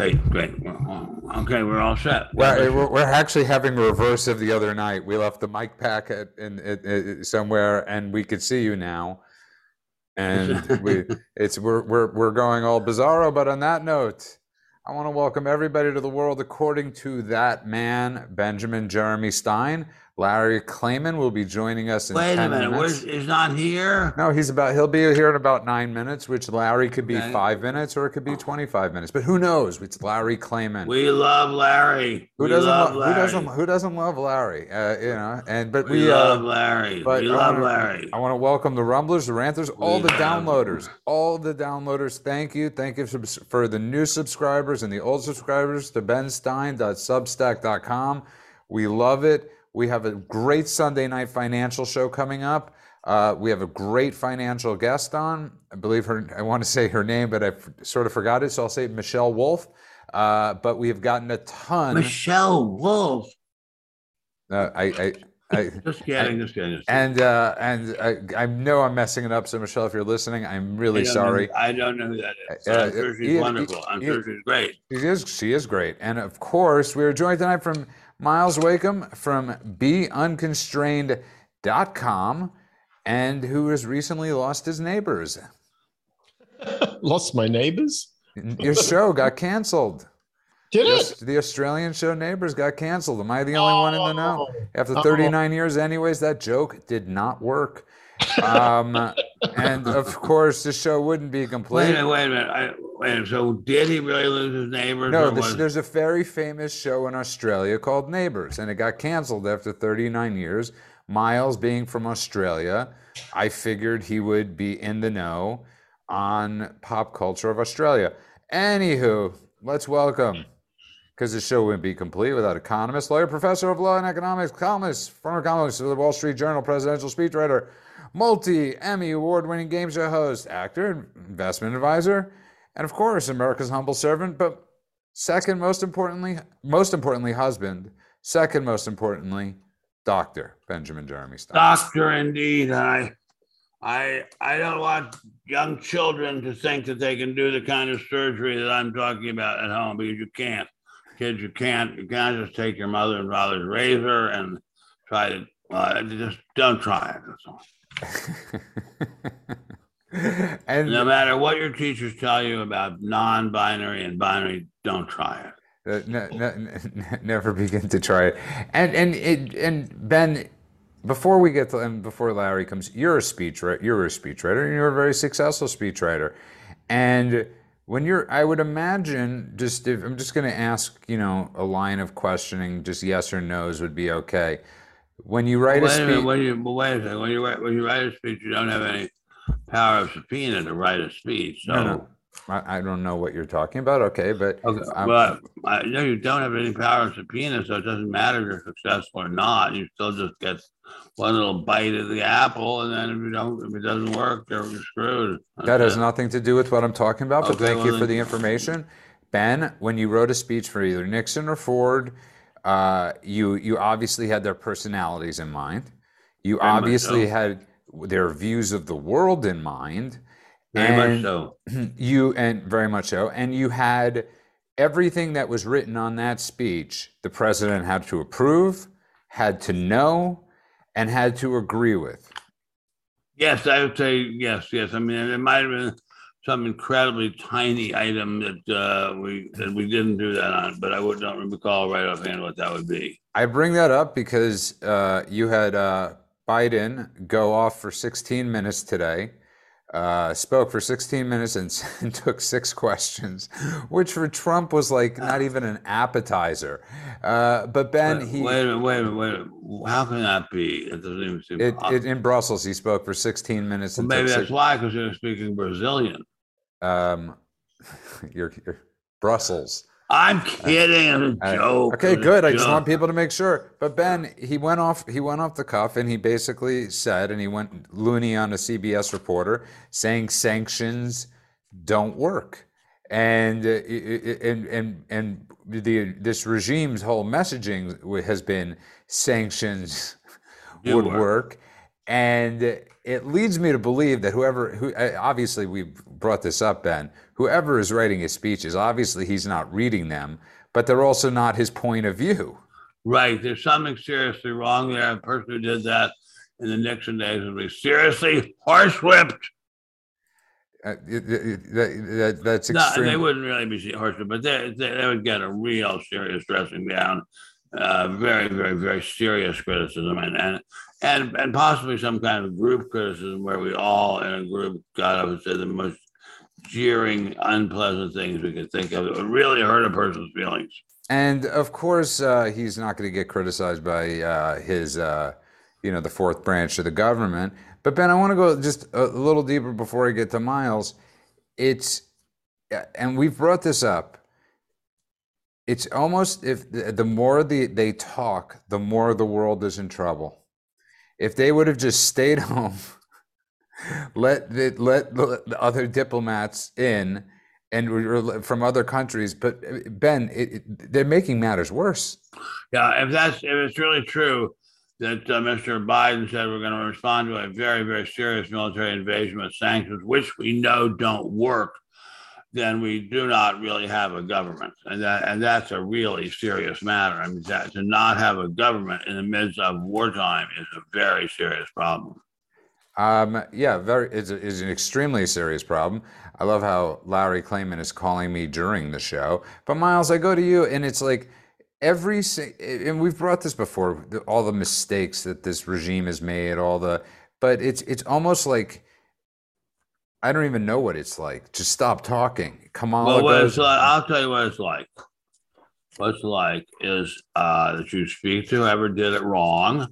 Great, great. Well, uh, Okay, we're all set. Well, we're, we're actually having a reverse of the other night. We left the mic pack at, in, in, in somewhere, and we could see you now. And we, it's we're, we're we're going all bizarro. But on that note, I want to welcome everybody to the world according to that man, Benjamin Jeremy Stein. Larry Klayman will be joining us in Wait a 10 minute, minutes. where's, he's not here? No, he's about. He'll be here in about nine minutes, which Larry could be Okay. five minutes or it could be twenty-five minutes. But who knows? It's Larry Klayman. We love Larry. who We doesn't? love Larry. who doesn't? Who doesn't love Larry? Uh, you know. And but We we. love uh, Larry. but We I love wanna- Larry. I want to welcome the Rumblers, the Ranters, all We the downloaders, them. all the downloaders. Thank you, thank you for the new subscribers and the old subscribers to benstein.substack.com. We love it. We have a great Sunday night financial show coming up. Uh, we have a great financial guest on. I believe her. I want to say her name, but I f- sort of forgot it, so I'll say Michelle Wolf. Uh, but we have gotten a ton. Michelle Wolf. Uh, I, I, I, Just kidding, just kidding. just kidding. and uh, and I, I know I'm messing it up. So Michelle, if you're listening, I'm really know- sorry. I don't know who that is. Uh, I'm sure she's Ian- wonderful. I'm Ian- sure she's great. She is she is great, and of course we are joined tonight from Myles Wakeham from BeUnconstrained.com, and who has recently lost his neighbors. Lost my neighbors. Your show got canceled. Did it? the Australian show Neighbors got canceled. Am I the only one in the know? Oh. After Oh. 39 years, anyways, that joke did not work. Um, and of course, the show wouldn't be Wait a complete. minute, wait a minute. I, wait a minute. So did he really lose his neighbors? No, this, was- there's a very famous show in Australia called Neighbours, and it got canceled after 39 years. Myles, being from Australia, I figured he would be in the know on pop culture of Australia. Anywho, let's welcome, because the show wouldn't be complete without economist, lawyer, professor of law and economics, columnist, former columnist of the Wall Street Journal, presidential speechwriter, multi Emmy award winning game show host, actor, investment advisor, and of course, America's humble servant, but second most importantly, most importantly, husband, second most importantly, Dr. Benjamin Jeremy Stein. doctor indeed. I, I, I don't want young children to think that they can do the kind of surgery that I'm talking about at home because you can't. Kids, you can't. You can't just take your mother and father's razor and try to. Uh, just don't try it. And No matter what your teachers tell you about non-binary and binary, don't try it. Uh, ne- ne- ne- never begin to try it. And and it, and Ben, before we get to and before Larry comes, you're a speechwriter. You're a speechwriter, and you're a very successful speechwriter. And when you're, I would imagine, just if I'm just going to ask, you know, a line of questioning, just yes or no's would be okay. When you write a a speech, When you but wait a second. When you write when you write a speech, you don't have any power of subpoena to write a speech. So. No, no. I, I don't know what you're talking about. Okay, but Okay, um, but I know you don't have any power of subpoena, so it doesn't matter if you're successful or not. You still just get one little bite of the apple, and then if you don't, if it doesn't work, you're screwed. That has Okay. nothing to do with what I'm talking about, but Okay, thank well you for the information. Ben, when you wrote a speech for either Nixon or Ford, uh, you you obviously had their personalities in mind. You Very obviously so. had their views of the world in mind. Very much so. you and very much so, and you had everything that was written on that speech. The president had to approve, had to know, and had to agree with. Yes, I would say yes, yes. I mean, it might have been some incredibly tiny item that uh, we that we didn't do that on, but I would not recall right offhand what that would be. I bring that up because uh, you had uh, Biden go off for 16 minutes today, uh, spoke for 16 minutes and, and took six questions, which for Trump was like not even an appetizer. Uh, but Ben, Wait, he wait a minute, wait a minute, wait a minute. How can that be? It doesn't even seem it, it, in Brussels he spoke for 16 minutes Well, maybe that's six, why, because you're speaking Brazilian. Um, you're, you're Brussels. I'm kidding. A joke. Okay, good. I just want people to make sure. But Ben, he went off. He went off the cuff, and he basically said, and he went loony on a CBS reporter, saying sanctions don't work, and uh, and and and the this regime's whole messaging has been sanctions would work. And it leads me to believe that whoever who obviously we brought this up ben whoever is writing his speeches obviously he's not reading them but they're also not his point of view Right. There's something seriously wrong there. The person who did that in the Nixon days would be seriously horsewhipped. uh, it- it- that- that- that's No, extreme they wouldn't really be horsewhipped, but they, they, they would get a real serious dressing down. Uh, very, very, very serious criticism and, and and and possibly some kind of group criticism where we all in a group got up and said the most jeering, unpleasant things we could think of that would really hurt a person's feelings. And of course, uh, he's not going to get criticized by uh, his, uh, you know, the fourth branch of the government. But Ben, I want to go just a little deeper before I get to Myles. It's, and we've brought this up. It's almost if the, more the, they talk, the more the world is in trouble. If they would have just stayed home, let the, let the other diplomats in and from other countries. But uh, Ben, it, it, they're making matters worse. Yeah, if that's if it's really true that uh, Mr. Biden said we're going to respond to a very very serious military invasion with sanctions, which we know don't work, then we do not really have a government, and that and that's a really serious matter. I mean, that, to not have a government in the midst of wartime is a very serious problem. Um, yeah, very is is an extremely serious problem. I love how Larry Klayman is calling me during the show. But Myles, I go to you, and it's like every and we've brought this before, all the mistakes that this regime has made, all the, but it's it's almost like I don't even know what it's like. Just stop talking. Kamala well, goes. Like, I'll tell you what it's like. What's like is uh, that you speak to whoever did it wrong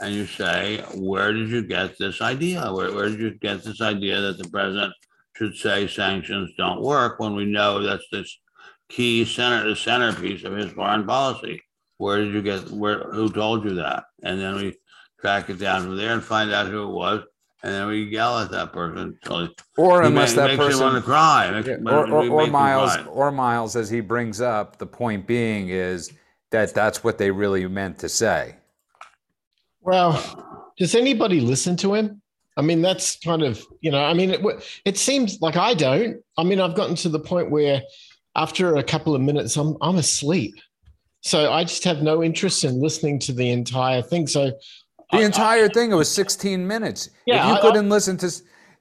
and you say, where did you get this idea? Where, where did you get this idea that the president should say sanctions don't work when we know that's this key center, the centerpiece of his foreign policy? Where did you get, where, who told you that? And then we track it down from there and find out who it was. And then we yell at that person or he unless ma- that makes person want to cry. Makes- Yeah, or, or, or Myles, cry. or Myles, as he brings up, the point being is that that's what they really meant to say. Well, does anybody listen to him? I mean, that's kind of, you know, I mean, it, it seems like I don't. I mean, I've gotten to the point where after a couple of minutes, I'm, I'm asleep. So I just have no interest in listening to the entire thing. So The I- entire thing, it was 16 minutes. Yeah, if you I- couldn't listen to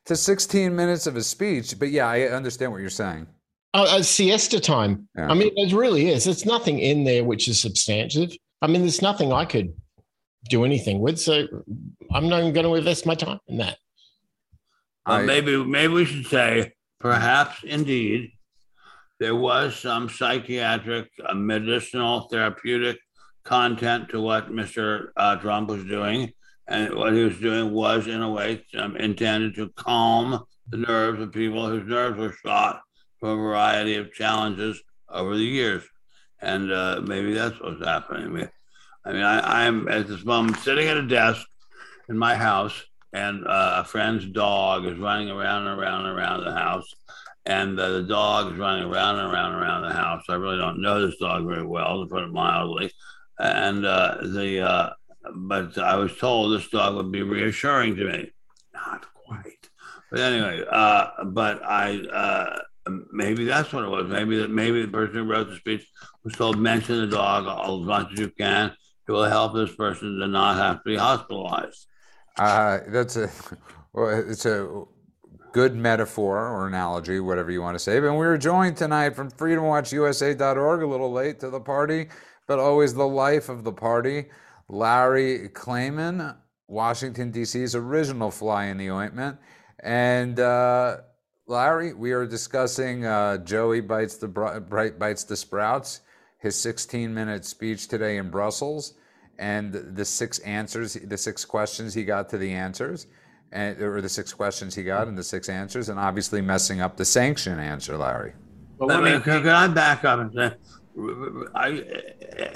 to 16 minutes of a speech, but yeah, I understand what you're saying. uh, uh, siesta time. Yeah. I mean, it really is. There's nothing in there which is substantive. I mean, there's nothing I could do anything with. So I'm not even going to invest my time in that. Well, I- maybe maybe we should say perhaps indeed there was some psychiatric, uh, medicinal, therapeutic content to what Mr. Uh, Trump was doing, and what he was doing was in a way um, intended to calm the nerves of people whose nerves were shot from a variety of challenges over the years, and uh, maybe that's what's happening. I mean, I I'm at this moment sitting at a desk in my house and uh, a friend's dog is running around and around and around the house. And uh, the dog is running around and around and around the house. I really don't know this dog very well, to put it mildly. And uh, the uh, but I was told this dog would be reassuring to me. Not quite, but anyway. Uh, but I uh, maybe that's what it was. Maybe that maybe the person who wrote the speech was told mention the dog as much as you can. It will help this person to not have to be hospitalized. Uh, that's a well, it's a good metaphor or analogy, whatever you want to say. But we were joined tonight from freedomwatchusa.org, a little late to the party, but always the life of the party. Larry Klayman, Washington D.C.'s original fly in the ointment, and uh, Larry, we are discussing uh, Joey bites the bright bites the sprouts. His 16-minute speech today in Brussels and the six answers, the six questions he got to the answers, and or the six questions he got and the six answers, and obviously messing up the sanction answer, Larry. But I let me, can, can I back up and say, I,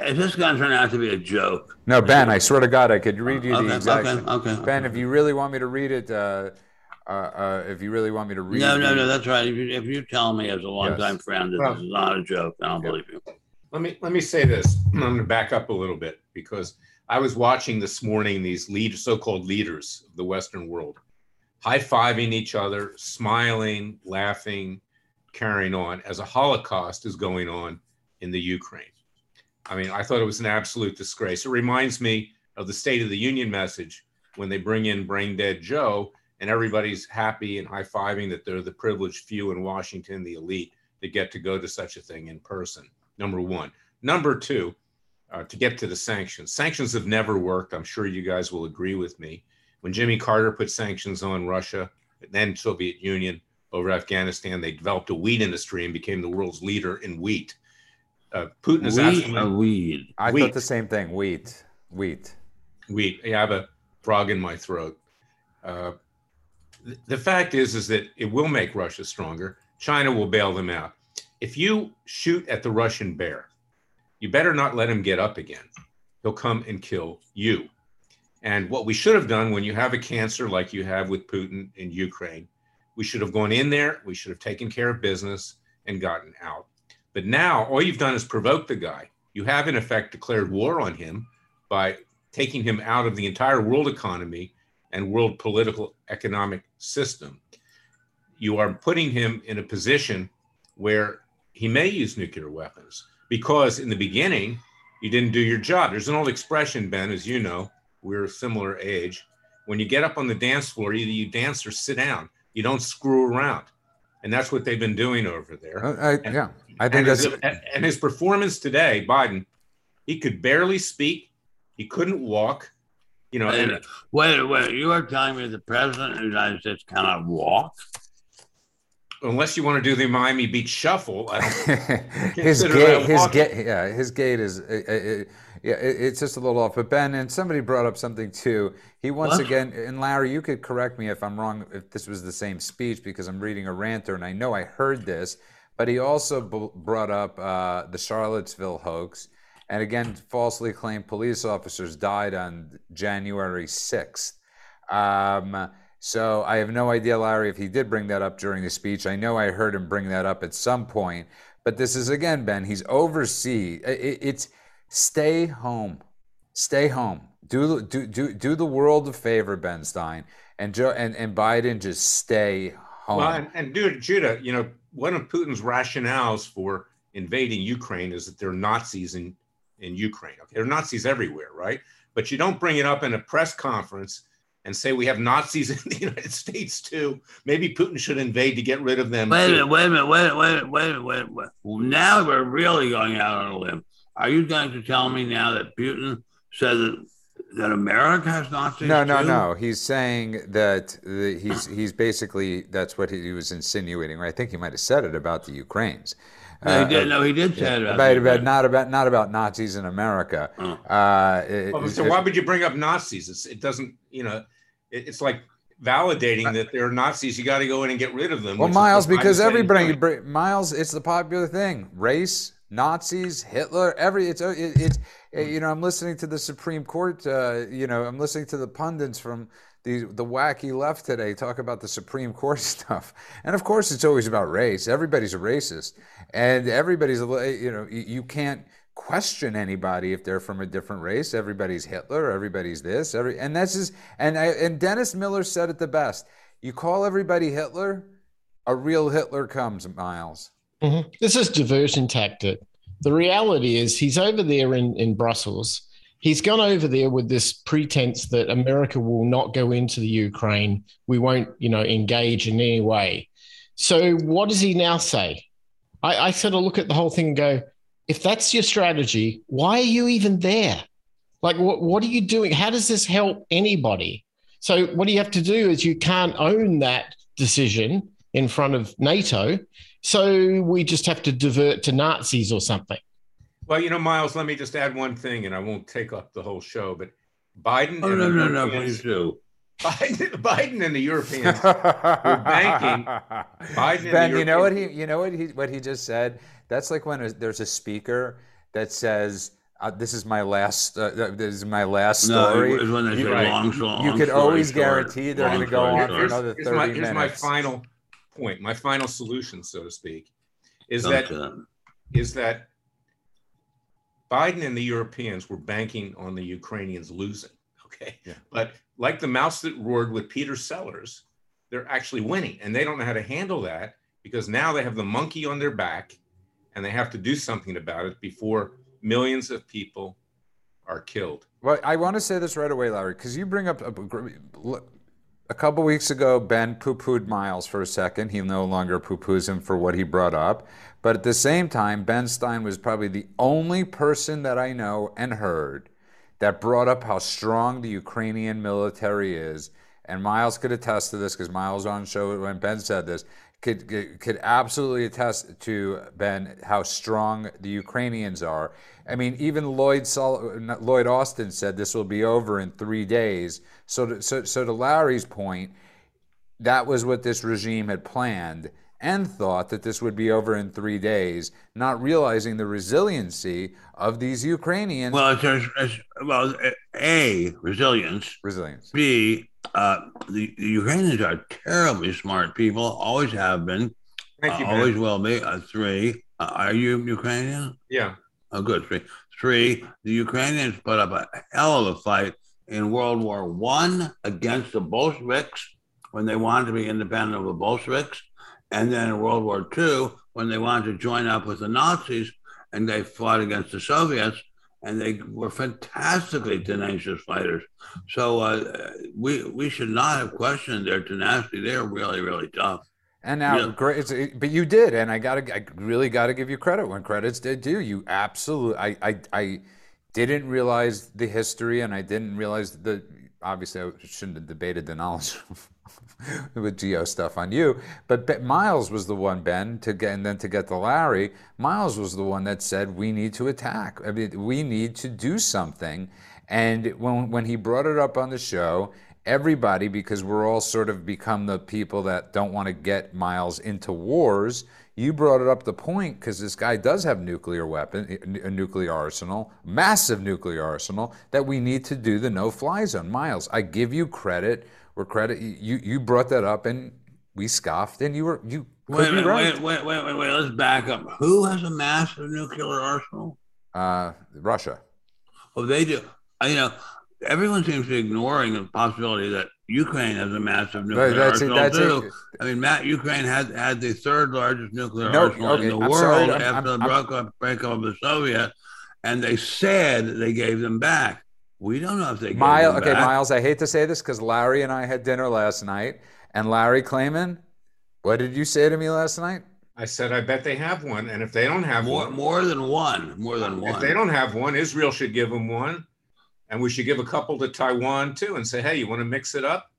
is this going to turn out to be a joke? No, Ben, I swear to God, I could read you Okay, the exact. okay, okay, Ben, okay. if you really want me to read it, uh, uh, uh, if you really want me to read. No, no, the- no, that's right. If you, if you tell me as a longtime friend that Well- this is not a joke, then I'll Yeah. believe you. let me let me say this. I'm going to back up a little bit because I was watching this morning these lead, so-called leaders of the Western world high-fiving each other, smiling, laughing, carrying on as a Holocaust is going on in the Ukraine. I mean, I thought it was an absolute disgrace. It reminds me of the State of the Union message when they bring in Brain Dead Joe and everybody's happy and high fiving that they're the privileged few in Washington, the elite, that get to go to such a thing in person. Number one. Number two, uh, to get to the sanctions. Sanctions have never worked. I'm sure you guys will agree with me. When Jimmy Carter put sanctions on Russia, then Soviet Union over Afghanistan, they developed a wheat industry and became the world's leader in wheat. Uh, Putin is Wheat absolutely or weed? I Wheat. thought the same thing. Wheat, wheat. wheat. I have a frog in my throat. Uh, th- the fact is, is that it will make Russia stronger. China will bail them out. If you shoot at the Russian bear, you better not let him get up again. He'll come and kill you. And what we should have done when you have a cancer like you have with Putin in Ukraine, we should have gone in there, we should have taken care of business and gotten out. But now all you've done is provoke the guy. You have, in effect, declared war on him by taking him out of the entire world economy and world political economic system. You are putting him in a position where he may use nuclear weapons because in the beginning, you didn't do your job. There's an old expression, Ben, as you know, we're a similar age. When you get up on the dance floor, either you dance or sit down. You don't screw around. And that's what they've been doing over there. Uh, I, And- yeah, I think and that's his, and his performance today, Biden, he could barely speak. He couldn't walk. You know, Wait, a and wait, wait. You are telling me the president of the United States cannot walk? unless you want to do the Miami Beach shuffle, his consider gait, his gait, yeah, his gait is, uh, uh, uh, yeah, it, it's just a little off. But Ben and somebody brought up something too. He once What? again, and Larry, you could correct me if I'm wrong, if this was the same speech because I'm reading a ranter and I know I heard this, but he also b- brought up uh, the Charlottesville hoax, and again falsely claimed police officers died on January 6th. Um, so I have no idea, Larry, if he did bring that up during the speech. I know I heard him bring that up at some point. But this is again, Ben. He's overseas. It's stay home, stay home. Do do do do the world a favor, Ben Stein, and Joe and, and Biden just stay home. well, and, and dude, Judah, you know, one of Putin's rationales for invading Ukraine is that they're Nazis in, in Ukraine. Okay, there are Nazis everywhere, right? But you don't bring it up in a press conference and say we have Nazis in the United States too. Maybe Putin should invade to get rid of them. Wait a minute, wait a minute, wait, wait, wait, wait, wait. Well, now we're really going out on a limb. Are you going to tell me now that Putin said that, that America has Nazis? No, no, too? no. He's saying that the, he's he's basically that's what he was insinuating. Or I think he might have said it about the Ukrainians. No, Uh, he did. No, he did say it about, about, the- about not about not about Nazis in America. Oh. Uh, it- Well, so just- why would you bring up Nazis? It's, it doesn't, you know, it, it's like validating that they're Nazis. You got to go in and get rid of them. well, Myles, because everybody, he's doing. br- Myles, it's the popular thing. Race, Nazis, Hitler, every it's uh, it, it's uh, you know I'm listening to the Supreme Court. Uh, you know I'm listening to the pundits from the the wacky left today talk about the Supreme Court stuff, and of course it's always about race. Everybody's a racist, and everybody's a you know you, you can't question anybody if they're from a different race. Everybody's Hitler. Everybody's this. Every and that's just and I, and Dennis Miller said it the best. You call everybody Hitler, a real Hitler comes, Myles. Mhm. This is diversion tactic. The reality is he's over there in, in Brussels. He's gone over there with this pretense that America will not go into the Ukraine. We won't, you know, engage in any way. So what does he now say? I, I sort of look at the whole thing and go, if that's your strategy, why are you even there? Like, what, what are you doing? How does this help anybody? So, what do you have to do is you can't own that decision in front of NATO. So, we just have to divert to Nazis or something. Well, you know, Myles, let me just add one thing, and I won't take up the whole show, but Biden. Oh and no, no, no! Please do. Biden, Biden and the Europeans. banking. Biden and ben, the you know what he, you know what he, what he just said. That's like when there's a speaker that says, uh, "This is my last, uh, uh, this is my last No, story." it was when they You- say right. long, so long you could always short, guarantee they're long gonna go on for short. here's, another here's my, 30 here's my minutes. final point, my final solution, so to speak, is Don't that that. is that Biden and the Europeans were banking on the Ukrainians losing. Okay. Yeah. But like the mouse that roared with Peter Sellers, they're actually winning. And they don't know how to handle that because now they have the monkey on their back and they have to do something about it before millions of people are killed. Well, I want to say this right away, Larry, because you bring up a, look, a couple weeks ago, Ben poo pooed Myles for a second. He no longer poo poos him for what he brought up. But at the same time, Ben Stein was probably the only person that I know and heard that brought up how strong the Ukrainian military is. And Myles could attest to this because Myles on show when Ben said this could, could absolutely attest to Ben how strong the Ukrainians are. I mean, even Lloyd Sol- Lloyd Austin said this will be over in three days. So, to, so, so to Larry's point, that was what this regime had planned and thought that this would be over in three days, not realizing the resiliency of these Ukrainians. Well, it's, it's well, a resilience. Resilience. B, uh, the, the, Ukrainians are terribly smart people, always have been, Thank you, uh, always will be. Uh, three, uh, are you Ukrainian? Yeah. Oh, good. Three. Three, the Ukrainians put up a hell of a fight in World War One against the Bolsheviks when they wanted to be independent of the Bolsheviks. And then in World War II, when they wanted to join up with the Nazis and they fought against the Soviets, and they were fantastically tenacious fighters. So uh, we we should not have questioned their tenacity. They're really really tough. And now, yeah. great, but you did, and I got to, I really got to give you credit when credit's due. Do you absolutely? I, I, I didn't realize the history, and I didn't realize the. Obviously, I shouldn't have debated the knowledge with Geo stuff on you, but Myles was the one, Ben, to get, and then to get to Larry. Myles was the one that said we need to attack. I mean, we need to do something. And when when he brought it up on the show, everybody, because we're all sort of become the people that don't want to get Myles into wars. You brought it up the point because this guy does have nuclear weapon, eh, a nuclear arsenal, massive nuclear arsenal that we need to do the no-fly zone. Myles, I give you credit where credit you you brought that up and we scoffed and you were you wait, wait, right. wait, wait, wait, wait, wait, let's back up. Who has a massive nuclear arsenal? Uh, Russia. Oh, they do. You know, everyone seems to be ignoring the possibility that Ukraine has a massive nuclear that's arsenal it, too. It. I mean, Matt, Ukraine had had the third largest nuclear no, arsenal okay, in the I'm world sorry, after I'm, the breakup, breakup of the Soviet, and they said they gave them back. We don't know if they Myles. Okay, back. Myles. I hate to say this because Larry and I had dinner last night, and Larry Klayman, what did you say to me last night? I said, I bet they have one, and if they don't have more, one, more than one, more than one. If they don't have one, Israel should give them one. And we should give a couple to Taiwan too and say, hey, you want to mix it up?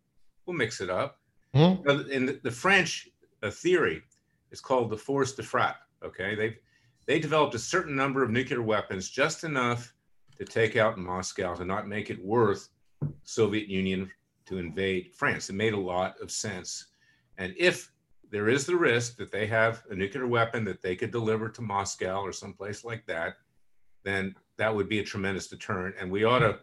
We'll mix it up. Mm-hmm. In the, the French uh, theory is called the force de frappe. Okay. They've, they developed a certain number of nuclear weapons, just enough to take out Moscow, to not make it worth Soviet Union to invade France. It made a lot of sense. And if there is the risk that they have a nuclear weapon that they could deliver to Moscow or someplace like that, then that would be a tremendous deterrent. And we ought to,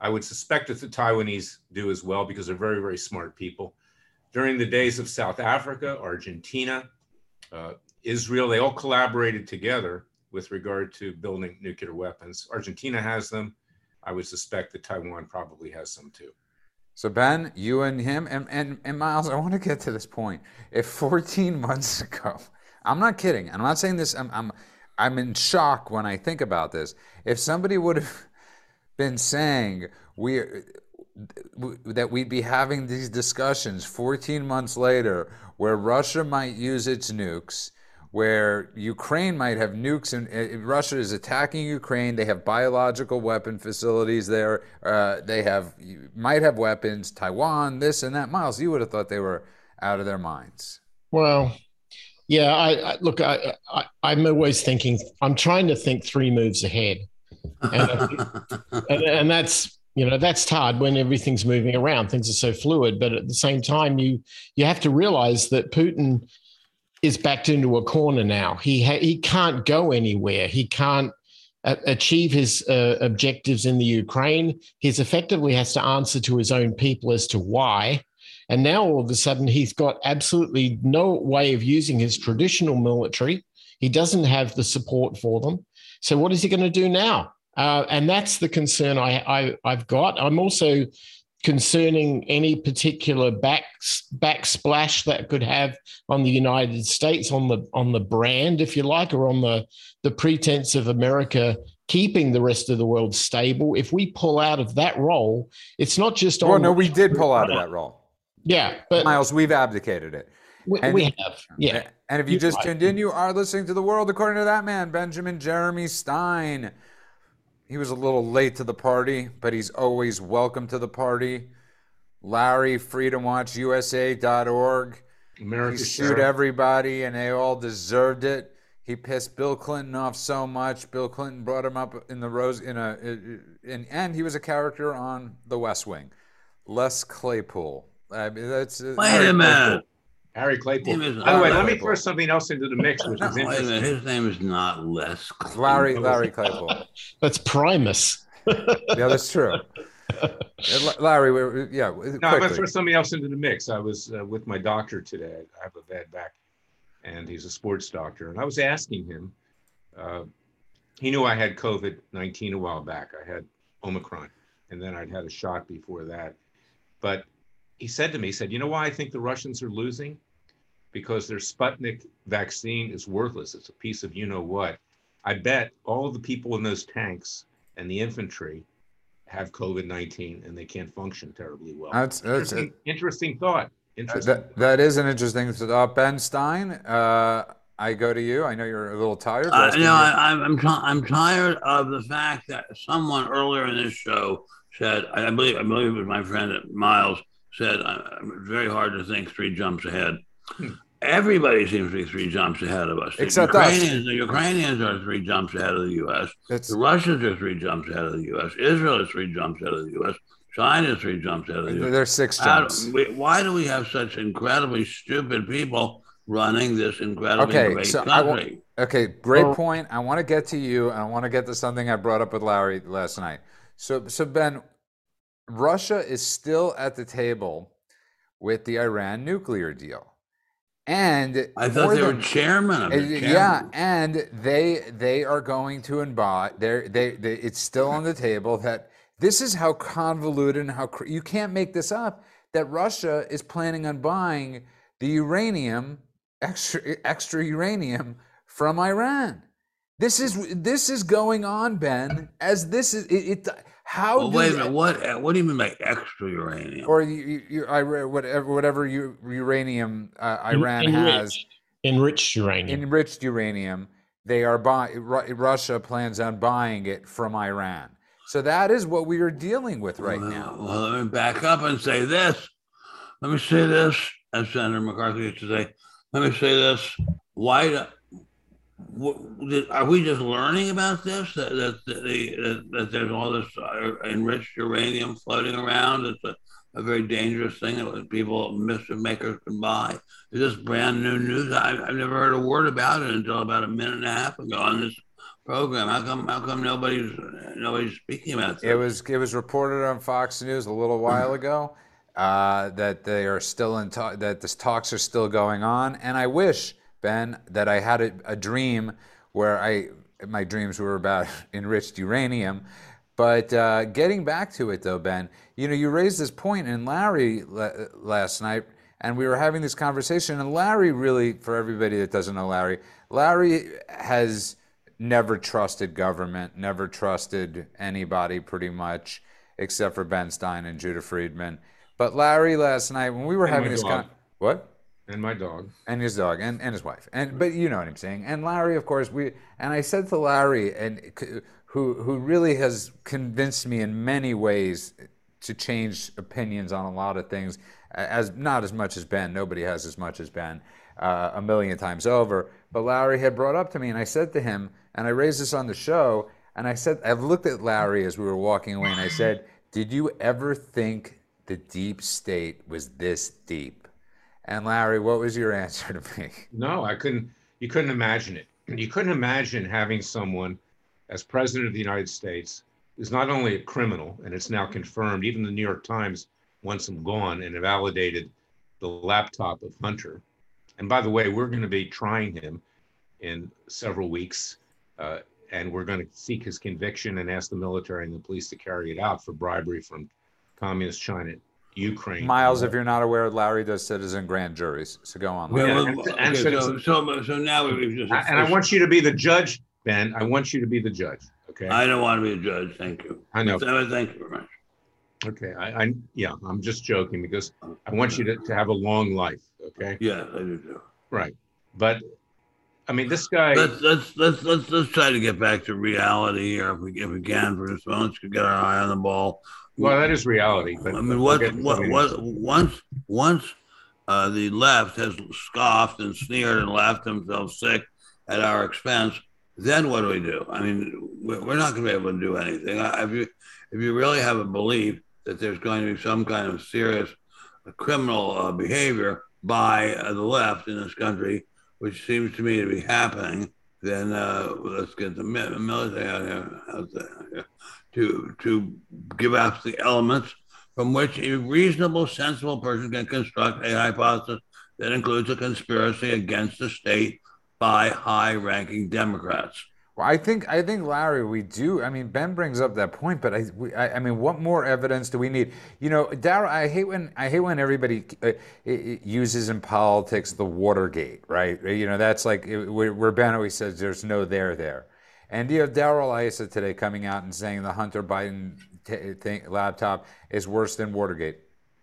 I would suspect that the Taiwanese do as well because they're very, very smart people. During the days of South Africa, Argentina, uh, Israel, they all collaborated together with regard to building nuclear weapons. Argentina has them. I would suspect that Taiwan probably has some too. So Ben, you and him and, and, and Myles, I want to get to this point. If 14 months ago, I'm not kidding. I'm not saying this. I'm, I'm I'm in shock when I think about this. If somebody would have been saying we that we'd be having these discussions 14 months later where Russia might use its nukes, where Ukraine might have nukes, and uh, Russia is attacking Ukraine. They have biological weapon facilities there. Uh, they have might have weapons. Taiwan, this and that. Myles, you would have thought they were out of their minds. Well, yeah, I, I look. I, I am always thinking. I'm trying to think three moves ahead, and, and, and that's you know that's hard when everything's moving around. Things are so fluid, but at the same time, you you have to realize that Putin is backed into a corner now. He ha- he can't go anywhere. He can't achieve his uh, objectives in the Ukraine. He's effectively has to answer to his own people as to why. And now all of a sudden, he's got absolutely no way of using his traditional military. He doesn't have the support for them. So, what is he going to do now? Uh, and that's the concern I, I, I've got. I'm also concerning any particular back backsplash that could have on the United States on the on the brand, if you like, or on the the pretense of America keeping the rest of the world stable. If we pull out of that role, it's not just on. Well, no, we did pull out of that role. Yeah, but Myles, we've abdicated it. we, and- we have. Yeah, And if you You're just right. tuned in, you are listening to the world according to that man, Benjamin Jeremy Stein. He was a little late to the party, but he's always welcome to the party. Larry, freedomwatchusa.org. He America sued everybody, and they all deserved it. He pissed Bill Clinton off so much. Bill Clinton brought him up in the rose in a, in, and he was a character on The West Wing. Les Claypool. I mean, that's uh, Wait a minute. Harry Klaypool. By the way, let me throw something else into the mix, which is wait minute. interesting. His name is not Les. Larry Larry Claypool. that's Primus. Yeah, that's true. Larry, we- yeah, No, I'm going to throw something else into the mix. I was uh, with my doctor today. I have a bad back, and he's a sports doctor. And I was asking him, uh, he knew I had COVID 19 a while back. I had Omicron, and then I'd had a shot before that. But he said to me, he said, You know why I think the Russians are losing? Because their Sputnik vaccine is worthless. It's a piece of you know what. I bet all the people in those tanks and the infantry have COVID 19 and they can't function terribly well. That's, that's Interesting, interesting thought. Interesting. that, that is an interesting thought. Ben Stein, uh, I go to you. I know you're a little tired. Uh, no, I, I'm I'm, ti- I'm tired of the fact that someone earlier in this show said, I I believe I believe it was my friend Myles said, "I- I'm very hard to think three jumps ahead. Hmm. Everybody seems to be three jumps ahead of us. The Except us. Ukrainians, The Ukrainians are three jumps ahead of the U.S. It's- The Russians are three jumps ahead of the U.S. Israel is three jumps ahead of the U.S. China is three jumps ahead of the U.S. there's six jumps. do- we- why do we have such incredibly stupid people running this incredibly Okay, great so I wa- country? Okay, great Well- point. I want to get to you, and I want to get to something I brought up with Larry last night. So, so Ben, Russia is still at the table with the Iran nuclear deal, and I thought they were than- chairman of it. yeah, and they they are going to imbibe. They're, they they it's still on the table that this is how convoluted and how cr- you can't make this up. That Russia is planning on buying the uranium, extra extra uranium from Iran. This is this is going on, Ben. As this is it. it how Well, do wait a minute. What uh, what do you mean by extra uranium? or you, you, you I whatever whatever u- uranium uh, En- Iran has enriched, enriched uranium. enriched uranium. They are buying. Russia plans on buying it from Iran. So that is what we are dealing with right well, now. Well, let me back up and say this. Let me say this, as Senator McCarthy used to say. Let me say this. Why? Are we just learning about this? That that, that, that, there's all this uh, enriched uranium floating around. It's a, a very dangerous thing that people, mischief makers, can buy. Is this brand new news? I, I've never heard a word about it until about a minute and a half ago on this program. How come? How come nobody's nobody's speaking about this? It was it was reported on Fox News a little while ago uh, that they are still in talk, that the talks are still going on, and I wish Ben that I had a, a dream where I my dreams were about enriched uranium. But uh, getting back to it though, Ben, you know you raised this point in Larry la- last night, and we were having this conversation, and Larry really, for everybody that doesn't know Larry, Larry has never trusted government, never trusted anybody pretty much, except for Ben Stein and Judah Friedman. But Larry last night when we were And having this dog. con- what? And my dog. and his dog and, and his wife. And but you know what i'm saying. And larry of course we and i said to larry and who who really has convinced me in many ways to change opinions on a lot of things as not as much as ben. Nobody has as much as ben uh, a million times over. But larry had brought up to me and i said to him and i raised this on the show and i said i've looked at larry as we were walking away and i said did you ever think the deep state was this deep and Larry, what was your answer to me? No, I couldn't. You couldn't imagine it. You couldn't imagine having someone as president of the United States is not only a criminal, and it's now confirmed. Even the New York Times wants him gone and validated the laptop of Hunter. And by the way, we're going to be trying him in several weeks. Uh, and we're going to seek his conviction and ask the military and the police to carry it out for bribery from communist China, Ukraine. Myles, if you're not aware, Larry does citizen grand juries. So go on. Larry. Well, Yeah, well, and- and okay, so- so, so, so now we've just. I- and I want you to be the judge, Ben. I want you to be the judge. Okay. I don't want to be a judge. Thank you. I know. So, Thank you very much. Okay. I, I yeah. I'm just joking because I want you to, to have a long life. Okay. Yeah, I do too. Right. But I mean, this guy. Let's let's let's let's let's try to get back to reality here if we if we can for this one. Let's get our eye on the ball. Well, that is reality. But I mean, what what what once once uh, the left has scoffed and sneered and laughed themselves sick at our expense, then what do we do? I mean, we're not going to be able to do anything. If you if you really have a belief that there's going to be some kind of serious criminal uh, behavior by uh, the left in this country, which seems to me to be happening, then uh, let's get the military out here out there to to give us the elements from which a reasonable, sensible person can construct a hypothesis that includes a conspiracy against the state by high-ranking Democrats. Well, I think I think Larry, we do. I mean, Ben brings up that point, but I, we, I, I mean, what more evidence do we need? You know, Daryl, I hate when I hate when everybody uh, uses in politics the Watergate, right? You know, that's like where Ben always says there's no there there, and you have Darrell Issa today coming out and saying the Hunter Biden t- thing, laptop is worse than Watergate.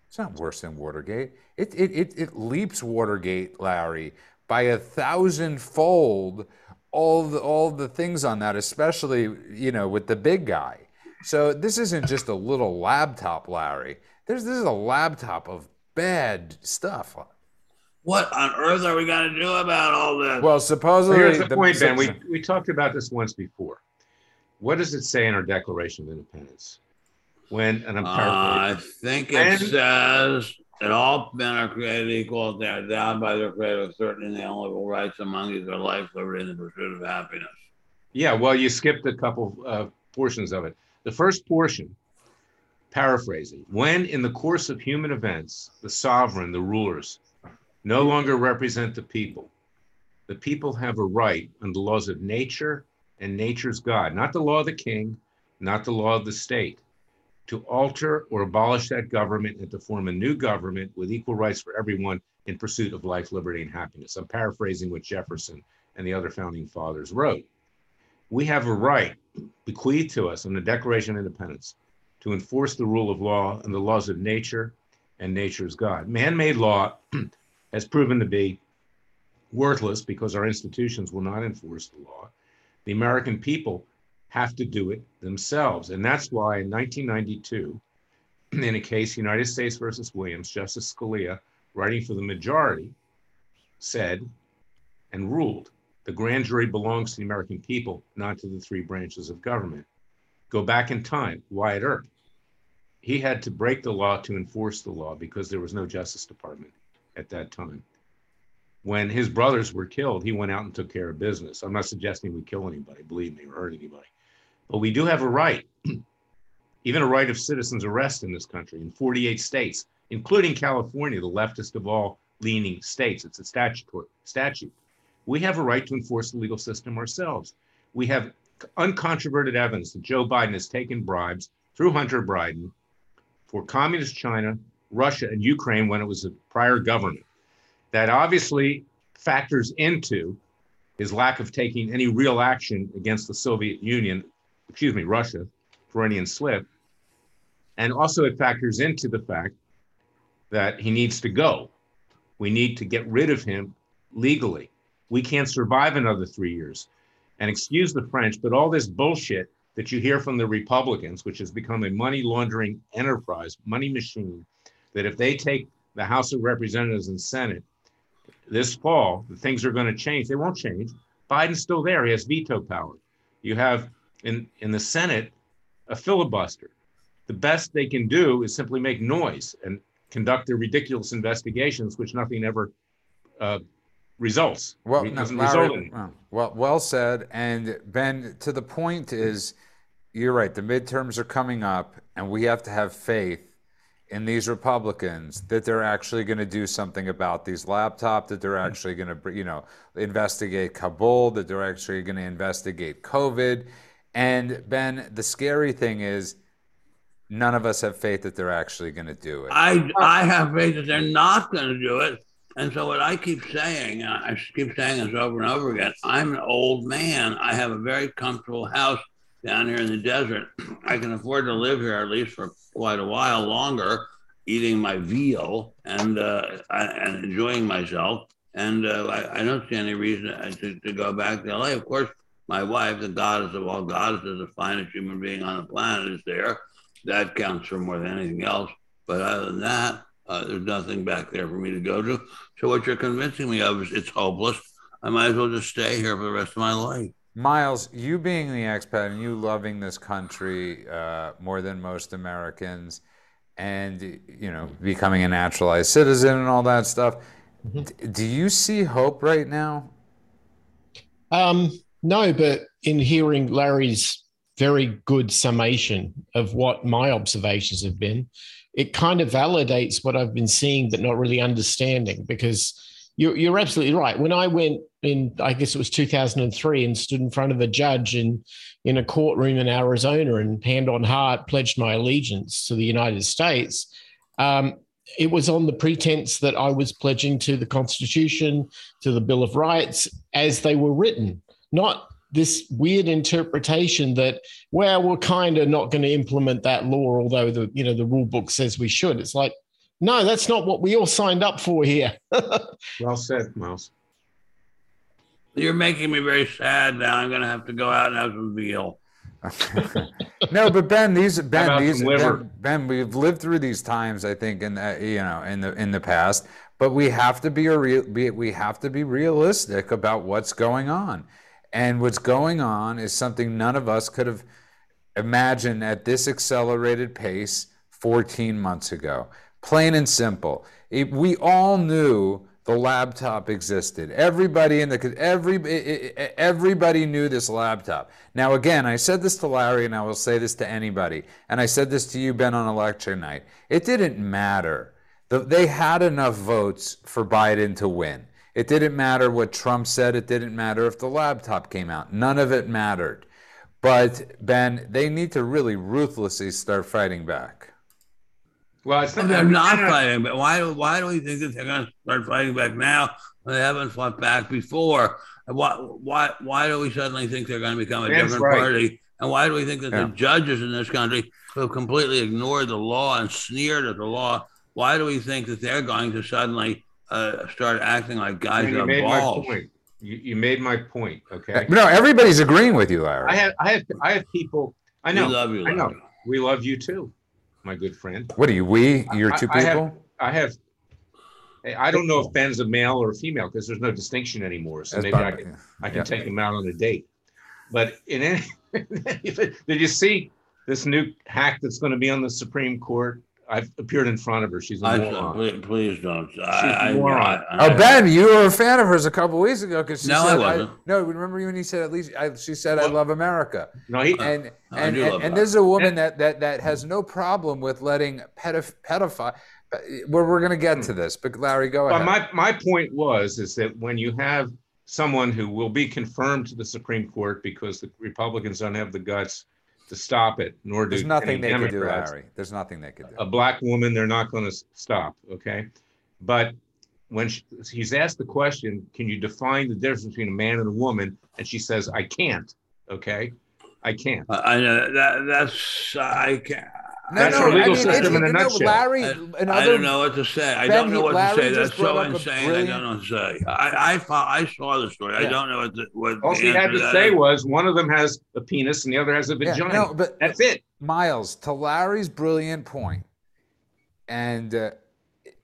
It's not worse than Watergate. It, it, it, it leaps Watergate, Larry, by a thousandfold all the, all the things on that, especially, you know, with the big guy. So this isn't just a little laptop, Larry. There's, this is a laptop of bad stuff. What on earth are we going to do about all this? Well, Well, supposedly. here's the point, Ben. We, we talked about this once before. What does it say in our Declaration of Independence? When, and I'm Uh, paraphrasing. I think it And- says that all men are created equal. They are endowed by their creator with certain and inalienable rights. Among these are life, liberty, and the pursuit of happiness. Yeah, well, you skipped a couple uh, portions of it. The first portion, paraphrasing, when in the course of human events, the sovereign, the rulers, no longer represent the people, the people have a right under the laws of nature and nature's God, not the law of the king, not the law of the state, to alter or abolish that government and to form a new government with equal rights for everyone in pursuit of life, liberty, and happiness. I'm paraphrasing what Jefferson and the other founding fathers wrote we have a right bequeathed to us in the Declaration of Independence to enforce the rule of law and the laws of nature and nature's God. Man made law has proven to be worthless because our institutions will not enforce the law. The American people have to do it themselves. And that's why in 1992, in a case, United States versus Williams, Justice Scalia, writing for the majority, said and ruled the grand jury belongs to the American people, not to the three branches of government. Go back in time, Wyatt Earp. He had to break the law to enforce the law because there was no Justice Department at that time. When his brothers were killed, he went out and took care of business. I'm not suggesting we kill anybody, believe me, or hurt anybody. But we do have a right, even a right of citizens' arrest in this country in 48 states, including California, the leftist of all leaning states. It's a statutory statute we have a right to enforce the legal system ourselves. We have uncontroverted evidence that Joe Biden has taken bribes through Hunter Biden for communist China, Russia, and Ukraine when it was a prior government. That obviously factors into his lack of taking any real action against the Soviet Union, excuse me, Russia, Freudian slip. And also, it factors into the fact that he needs to go. We need to get rid of him legally we can't survive another three years. And excuse the French, but all this bullshit that you hear from the Republicans, which has become a money laundering enterprise, money machine, that if they take the House of Representatives and Senate this fall, things are going to change. They won't change. Biden's still there. He has veto power. You have in, in the Senate a filibuster. The best they can do is simply make noise and conduct their ridiculous investigations, which nothing ever uh, results. Well, It no, doesn't Larry, result in. well, well, well said. And Ben, to the point is, you're right. The midterms are coming up, and we have to have faith in these Republicans that they're actually going to do something about these laptops, that they're mm-hmm. actually going to, you know, investigate Kabul, that they're actually going to investigate COVID. And Ben, the scary thing is, none of us have faith that they're actually going to do it. I I have faith that they're not going to do it. And so what I keep saying, and I keep saying this over and over again, I'm an old man. I have a very comfortable house down here in the desert. I can afford to live here at least for quite a while longer, eating my veal and uh, and enjoying myself. And uh, I, I, don't see any reason to, to go back to LA. Of course, my wife, the goddess of all goddesses, the finest human being on the planet, is there. That counts for more than anything else. But other than that, uh, there's nothing back there for me to go to. So what you're convincing me of is it's hopeless. I might as well just stay here for the rest of my life. Myles, you being the expat and you loving this country uh, more than most Americans, and you know becoming a naturalized citizen and all that stuff, mm-hmm. d- do you see hope right now? Um, no, but in hearing Larry's very good summation of what my observations have been, it kind of validates what I've been seeing but not really understanding because you're, you're absolutely right. When I went in, I guess it was 2003, and stood in front of a judge in in a courtroom in Arizona, and hand on heart pledged my allegiance to the United States. Um, it was on the pretense that I was pledging to the Constitution, to the Bill of Rights as they were written, not this weird interpretation that well we're kind of not going to implement that law although the you know the rule book says we should it's like no, that's not what we all signed up for here. well said, Myles. You're making me very sad now. I'm going to have to go out and have some veal. no, but Ben, these Ben, these ben, ben, we've lived through these times. I think, in the, you know, in the in the past, but we have to be a real. Be, we have to be realistic about what's going on, and what's going on is something none of us could have imagined at this accelerated pace 14 months ago. Plain and simple. It, we all knew the laptop existed. Everybody in the every everybody knew this laptop. Now again, I said this to Larry and I will say this to anybody. And I said this to you Ben on election night. It didn't matter. The, they had enough votes for Biden to win. It didn't matter what Trump said, it didn't matter if the laptop came out. None of it mattered. But Ben, they need to really ruthlessly start fighting back. Well, it's not, they're not fighting, but why? Why do we think that they're going to start fighting back now when they haven't fought back before? Why? Why? Why do we suddenly think they're going to become a That's different right. party? And why do we think that yeah. the judges in this country who have completely ignored the law and sneered at the law, why do we think that they're going to suddenly uh, start acting like guys you have balls? You, you, made my point. Okay. No, everybody's agreeing with you, Larry. I have, I have, I have people. I know. We love you. I know. We love you too my good friend. What are you? We? You're two I, people. I have, I have. I don't know if Ben's a male or a female because there's no distinction anymore. So That's maybe I can, I can yeah. take him out on a date. But in any, did you see this new hack that's going to be on the Supreme Court? I've appeared in front of her. She's a I, moron. Please don't. I, moron. I, oh, Ben, you were a fan of hers a couple weeks ago because she no, said, I wasn't. no, remember when he said at least she said, well, "I love America." No, he, and and, and, and this is a woman that, that that has no problem with letting pedoph- pedophile. Where we're going to get to hmm. this, but Larry, go ahead. my my point was is that when you have someone who will be confirmed to the Supreme Court because the Republicans don't have the guts to stop it, nor do There's nothing they can do, Harry. There's nothing they can do. A black woman, they're not going to stop. Okay, but when she, he's asked the question, "Can you define the difference between a man and a woman?" and she says, "I can't." Okay, I can't. I know that that's I can't. No, That's no, our legal I mean, system in a nutshell. Larry, I, I, don't know what to say. I ben, don't know what Larry to say. That's so insane. Brilliant... I don't know what to say. I, I, I saw the story. Yeah. I don't know what. The, what All she had to say is. was one of them has a penis and the other has a vagina. Yeah, no, but that's it. Myles, to Larry's brilliant point, and uh,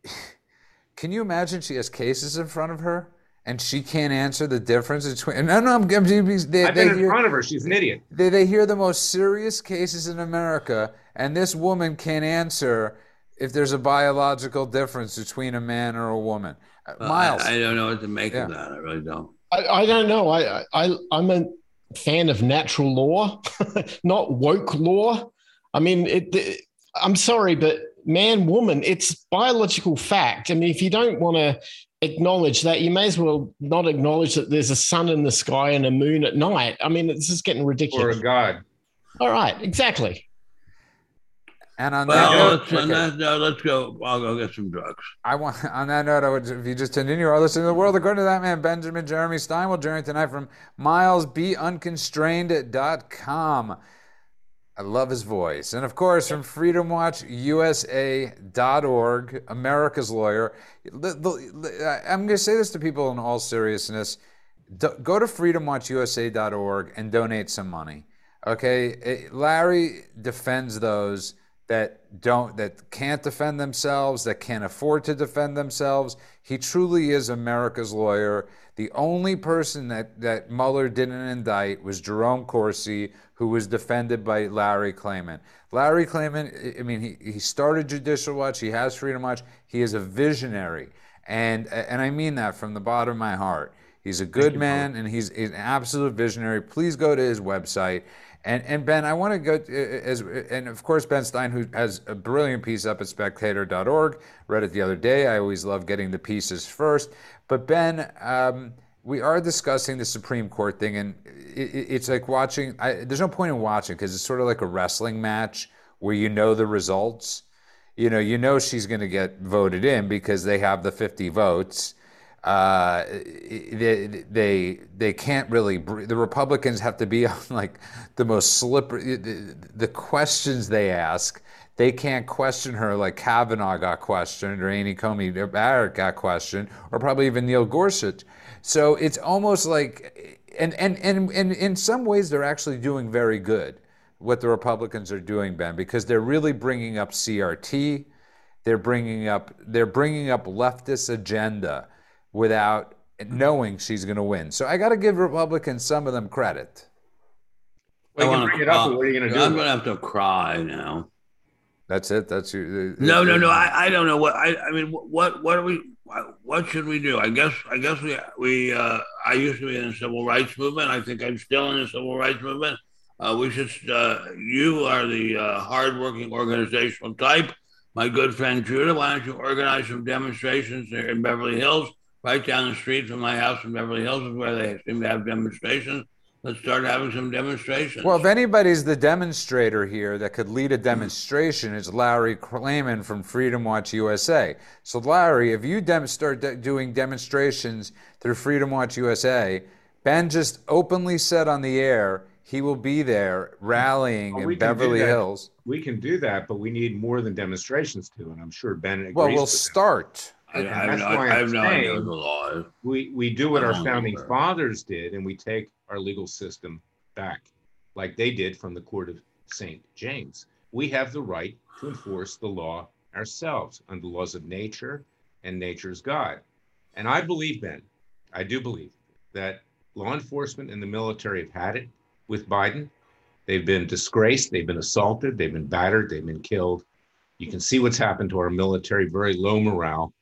can you imagine she has cases in front of her? And she can't answer the difference between. No, no, I'm, I'm they, I've been in hear, front of her. She's an idiot. They, they hear the most serious cases in America, and this woman can't answer if there's a biological difference between a man or a woman. Uh, Myles, I, I, don't know what to make yeah. of that. I really don't. I, I don't know. I, I I'm a fan of natural law, not woke law. I mean, it, it I'm sorry, but man, woman, it's biological fact. I mean, if you don't want to acknowledge that, you may as well not acknowledge that there's a sun in the sky and a moon at night. I mean, this is getting ridiculous. Or ridiculous. a god. All right, exactly. And on that note, let's, on that note, let's go. I'll go get some drugs. I want on that note, I would if you just tuned in, you are listening to the world according to that man, Benjamin Jeremy Stein. Will journey tonight from milesbeunconstrained.com. I love his voice. And of course, from freedomwatchusa.org, America's lawyer. I'm going to say this to people in all seriousness. Go to freedomwatchusa.org and donate some money. Okay? Eh, Larry defends those that don't that can't defend themselves, that can't afford to defend themselves. He truly is America's lawyer. The only person that, that Mueller didn't indict was Jerome Corsi, who was defended by Larry Klayman. Larry Klayman, I mean, he, he started Judicial Watch, he has Freedom Watch, he is a visionary. And, and I mean that from the bottom of my heart. He's a good man and he's, he's an absolute visionary. Please go to his website. And, and Ben, I want to go to, as uh, and of course Ben Stein, who has a brilliant piece up at Spectator.org. Read it the other day. I always love getting the pieces first. But Ben, um, we are discussing the Supreme Court thing, and it, it- it's like watching. I, there's no point in watching because it's sort of like a wrestling match where you know the results. You know, you know she's going to get voted in because they have the 50 votes uh, they, they they can't really the Republicans have to be on like the most slippery the, the questions they ask they can't question her like Kavanaugh got questioned or Amy Coney Barrett got questioned or probably even Neil Gorsuch so it's almost like and and and, and in some ways they're actually doing very good what the Republicans are doing Ben because they're really bringing up CRT they're bringing up they're bringing up leftist agenda without knowing she's going to win. So I got to give Republicans some of them credit. Well, you can bring it up. What are you going to do? I'm gonna have to cry now. That's it. That's your. No, no, no. I, I don't know what I. I mean, what what are we? What should we do? I guess I guess we we. Uh, I used to be in the civil rights movement. I think I'm still in the civil rights movement. Uh, we should. Uh, you are the uh, hardworking organizational type. My good friend Judah, why don't you organize some demonstrations there in Beverly Hills, right down the street from my house in Beverly Hills, is where they seem to have demonstrations. Let's start having some demonstrations. Well, if anybody's the demonstrator here that could lead a demonstration, it's Larry Klayman from Freedom Watch USA. So, Larry, if you dem- start de- doing demonstrations through Freedom Watch USA, Ben just openly said on the air he will be there rallying Well, in we can Beverly. Hills. We can do that, but we need more than demonstrations to, and I'm sure Ben agrees. Well, we'll start. that. I, That's no, why I'm idea saying- the law we we do what our founding aware. fathers did and we take our legal system back like they did from the court of st james. We have the right to enforce the law ourselves under the laws of nature and nature's god. And i believe ben i do believe that law enforcement and the military have had it with biden. They've been disgraced they've been assaulted they've been battered they've been killed. You can see what's happened to our military very low morale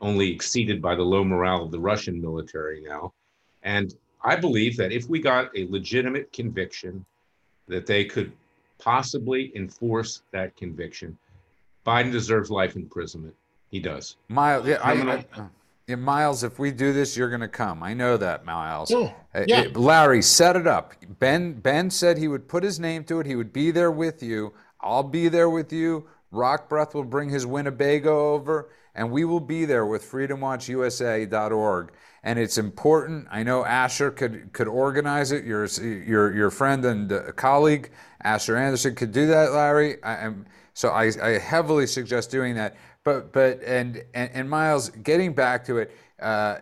only exceeded by the low morale of the Russian military now. And I believe that if we got a legitimate conviction that they could possibly enforce that conviction, Biden deserves life imprisonment. He does. Myles, yeah, I, Criminal. I- yeah, Myles, if we do this, you're going to come. I know that, Myles. Yeah, yeah. Larry, set it up. Ben Ben said he would put his name to it. He would be there with you. I'll be there with you. Rock Breath will bring his Winnebago over, and we will be there with FreedomWatchUSA.org. And it's important. I know Asher could could organize it. Your your your friend and uh, colleague Asher Anderson could do that, Larry. I so I, I heavily suggest doing that. But but and and, and Myles, getting back to it. Uh,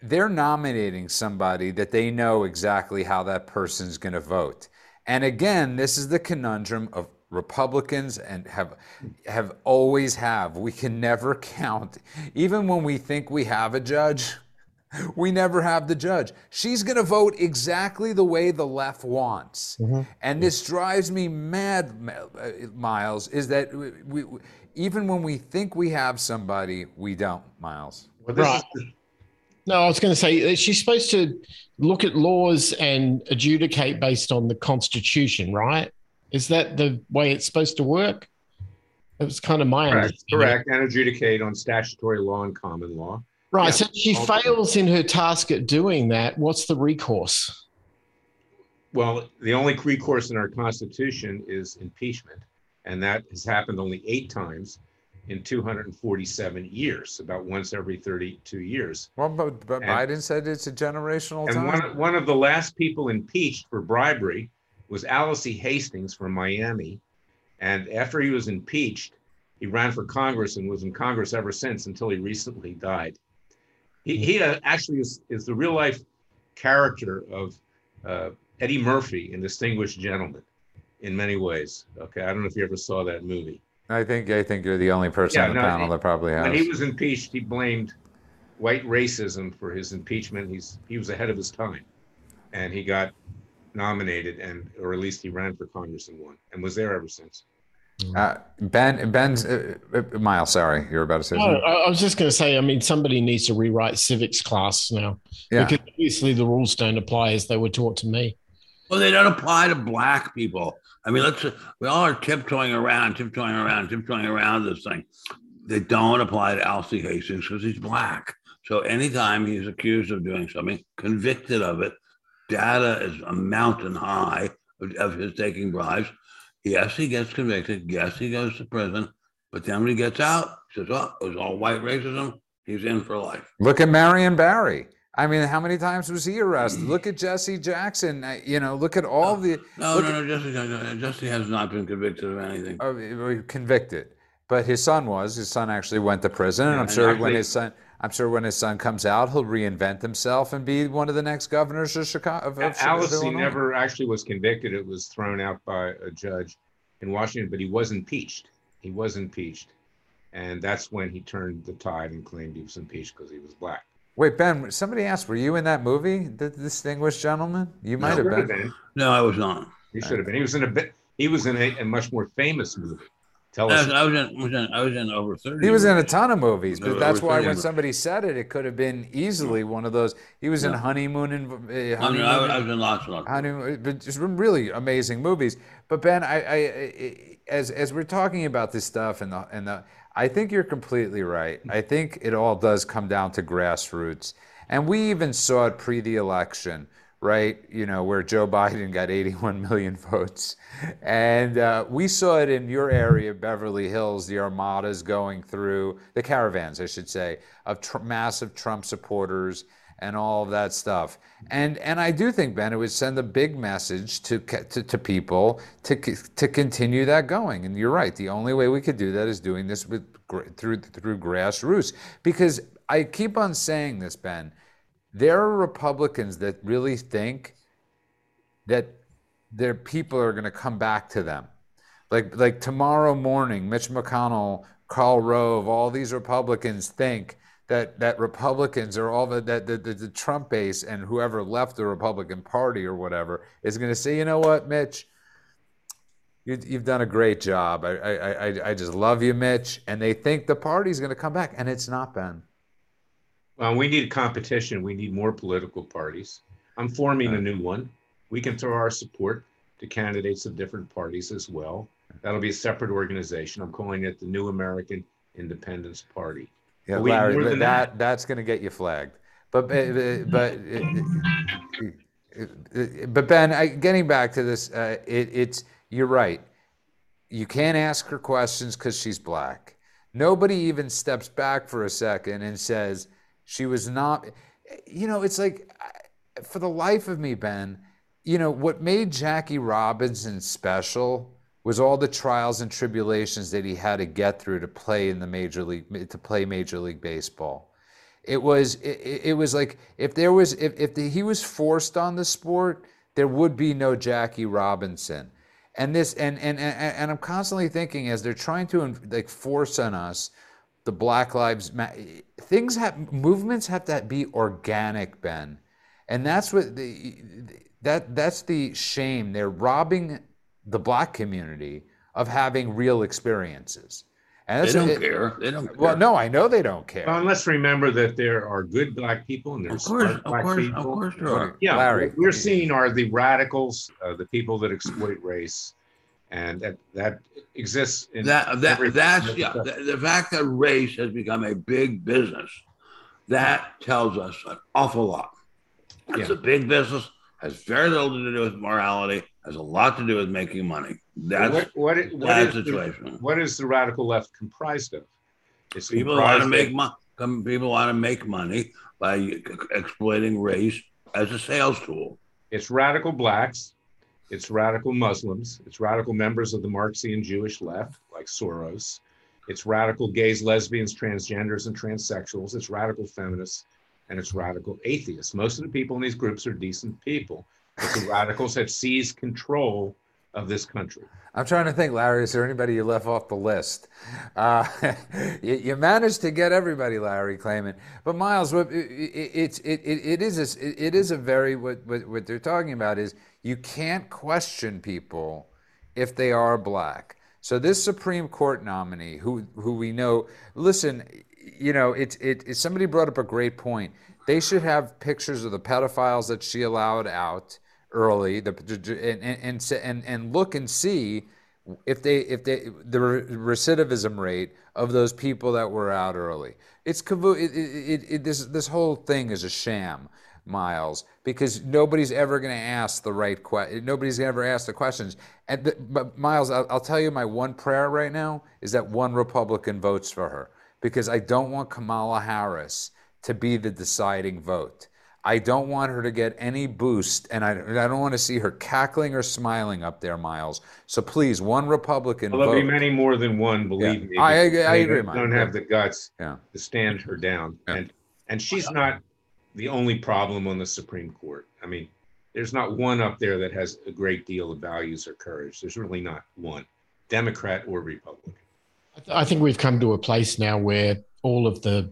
they're nominating somebody that they know exactly how that person's going to vote. And again, this is the conundrum of Republicans and have have always have. We can never count even when we think we have a judge. We never have the judge. She's going to vote exactly the way the left wants. And this drives me mad, uh, Myles, is that we, we, even when we think we have somebody, we don't, Myles. Well, Right. is No, I was going to say she's supposed to look at laws and adjudicate based on the Constitution, right? Is that the way it's supposed to work? It was kind of my Correct, understanding. correct, and adjudicate on statutory law and common law. Right. Yeah. So if she Okay. fails in her task at doing that. What's the recourse? Well, the only recourse in our Constitution is impeachment, and that has happened only eight times in 247 years, about once every 32 years. Well, but, but And- Biden said it's a generational And time. one, one of the last people impeached for bribery was Alice E. Hastings from Miami. And after he was impeached, he ran for Congress and was in Congress ever since until he recently died. He, he uh, actually is, is the real life character of uh, Eddie Murphy in Distinguished Gentleman in many ways. Okay. I don't know if you ever saw that movie. I think I think you're the only person Yeah, on the no, panel he- that probably has. When he was impeached, he blamed white racism for his impeachment. He's he was ahead of his time, and he got nominated, and or at least he ran for Congress and won, and was there ever since. uh, ben Ben's uh, uh, Myles. Sorry, you're about to say something. I, I was just going to say. I mean, somebody needs to rewrite civics class now Yeah. because obviously the rules don't apply as they were taught to me. Well, they don't apply to black people. I mean, let's we all are tiptoeing around, tiptoeing around, tiptoeing around this thing. They don't apply to Alcee Hastings because he's black. So anytime he's accused of doing something, convicted of it, data is a mountain high of, of his taking bribes. Yes, he gets convicted. Yes, he goes to prison. But then when he gets out, he says, "Oh, it was all white racism." He's in for life. Look at Marion Barry. I mean, how many times was he arrested? Look at Jesse Jackson. You know, look at all the No, no, no, Jesse, no, no, Jesse has not been convicted of anything. uh, convicted, but his son was. His son actually went to prison, and Yeah, I'm and sure when actually- his son, I'm sure when his son comes out, he'll reinvent himself and be one of the next governors of Chicago. Of, of Alcee he Illinois. never actually was convicted. It was thrown out by a judge in Washington, but he was impeached. He was impeached, and that's when he turned the tide and claimed he was impeached because he was black. Wait, Ben. Somebody asked, were you in that movie, The Distinguished Gentleman? You might No. have been. have been. No, I was not. He should have been. He was in a bit. He was in a, a much more famous movie. Tell I us. was, I was in, was in, I was in over thirty. He was in a ton of movies, but No, that's why 30 when somebody said it, it could have been easily one of those. He was in Honeymoon and uh, I, mean, Honeymoon. I, was, I was in lots and lots. honeymoon, but just really amazing movies. But Ben, I, I, I as as we're talking about this stuff and the and the, I think you're completely right. I think it all does come down to grassroots, and we even saw it pre the election, right? You know, where Joe Biden got 81 million votes, and uh, we saw it in your area, Beverly Hills, the armadas going through the caravans, I should say, of tr- massive Trump supporters and all of that stuff. And and I do think Ben, it would send a big message to to, to people to to continue that going. And you're right. The only way we could do that is doing this with through through grassroots. Because I keep on saying this, Ben. There are Republicans that really think that their people are going to come back to them. Like like tomorrow morning, Mitch McConnell, Karl Rove, all these Republicans think that that Republicans are all the, that the, the, the Trump base and whoever left the Republican Party or whatever is going to say, you know what, Mitch, you, you've done a great job. I, I, I, I just love you, Mitch. And they think the party's going to come back, and it's not, Ben. Well, we need competition. We need more political parties. I'm forming a new one. We can throw our support to candidates of different parties as well. That'll be a separate organization. I'm calling it the New American Independence Party. Yeah, we- Larry, more but than that, that. that's going to get you flagged. But but but, but Ben, I, getting back to this, uh, it, it's you're right. You can't ask her questions because she's black. Nobody even steps back for a second and says she was not. You know, it's like for the life of me, Ben. You know what made Jackie Robinson special was all the trials and tribulations that he had to get through to play in the major league to play major league baseball. It was it, it was like if there was if if the, he was forced on the sport, there would be no Jackie Robinson. And this and and and, and I'm constantly thinking as they're trying to like force on us the Black Lives Ma- things have movements have to be organic, Ben, and that's what the that that's the shame. They're robbing the black community of having real experiences. And They that's don't it- care. They don't care. Well, no, I know they don't care. Well, and let's remember that there are good black people and there's course, smart black course, of people. course there are. Yeah, Larry. what we're seeing are the radicals, uh, the people that exploit race, and that that exists in That, that, every- that's, yeah, the, the fact that race has become a big business, that tells us an awful lot. It's Yeah. a big business, has very little to do with morality, has a lot to do with making money. That's, what, what, what that is the, situation. what is the radical left comprised of? It's People want to make money. People want to make money by exploiting race as a sales tool. It's radical blacks, it's radical Muslims, it's radical members of the Marxian Jewish left, like Soros. It's radical gays, lesbians, transgenders, and transsexuals. It's radical feminists, and it's radical atheists. Most of the people in these groups are decent people, but the radicals have seized control of this country. I'm trying to think, Larry. Is there anybody you left off the list? Uh, you, you managed to get everybody, Larry Klayman. But Myles, it, it, it, it, is a, it is a very what, what what they're talking about is you can't question people if they are black. So this Supreme Court nominee, who who we know, listen, you know, it's it, it. Somebody brought up a great point. They should have pictures of the pedophiles that she allowed out early, the and and and, and, look and see if they if they the recidivism rate of those people that were out early. It's it, it, it, it, this this whole thing is a sham. Myles, because nobody's ever going to ask the right question. Nobody's ever asked the questions. And the, but Myles, I'll, I'll tell you my one prayer right now is that one Republican votes for her because I don't want Kamala Harris to be the deciding vote. I don't want her to get any boost, and I, I don't want to see her cackling or smiling up there, Myles. So please, one Republican Well, there'll vote. be many more than one, believe me. I- I- I agree, Mike. Don't have the guts yeah. to stand her down, Yeah. and and she's not the only problem on the Supreme Court. I mean, there's not one up there that has a great deal of values or courage. There's really not one, Democrat or Republican. I I think we've come to a place now where all of the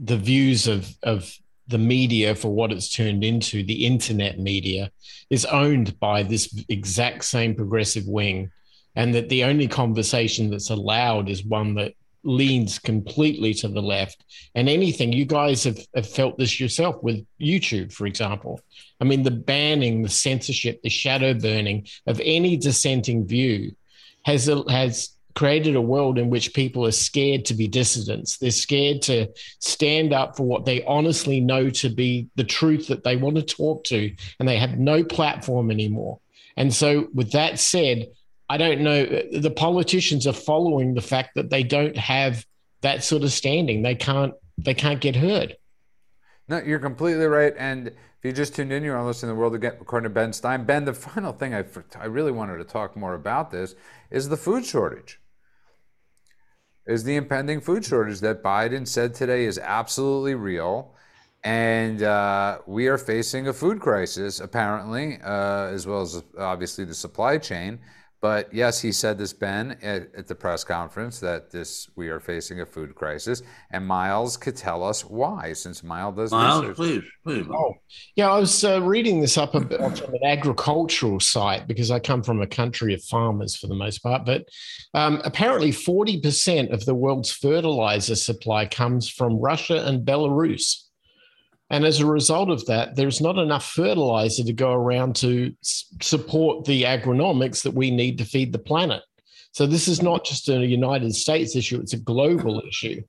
the views of of the media for what it's turned into, the internet media, is owned by this exact same progressive wing, and that the only conversation that's allowed is one that leans completely to the left. And anything you guys have, have felt this yourself with YouTube, for example. I mean, the banning, the censorship, the shadow burning of any dissenting view has has created a world in which people are scared to be dissidents. They're scared to stand up for what they honestly know to be the truth that they want to talk to, and they have no platform anymore. And so, with that said, I don't know. The politicians are following the fact that they don't have that sort of standing. They can't. They can't get heard. No, you're completely right. And if you just tuned in, you're on listening to the world again, according to Ben Stein. Ben, the final thing I, I really wanted to talk more about this is the food shortage. Is the impending food shortage that Biden said today is absolutely real. And uh, we are facing a food crisis, apparently, uh, as well as obviously the supply chain. But yes, he said this, Ben, at, at the press conference that this we are facing a food crisis, and Myles could tell us why, since Myles does Myles, research. please, please. Oh, yeah. I was uh, reading this up a bit from an agricultural site because I come from a country of farmers for the most part. But um, apparently, 40% of the world's fertilizer supply comes from Russia and Belarus. And as a result of that, there's not enough fertilizer to go around to support the agronomics that we need to feed the planet. So this is not just a United States issue, it's a global issue.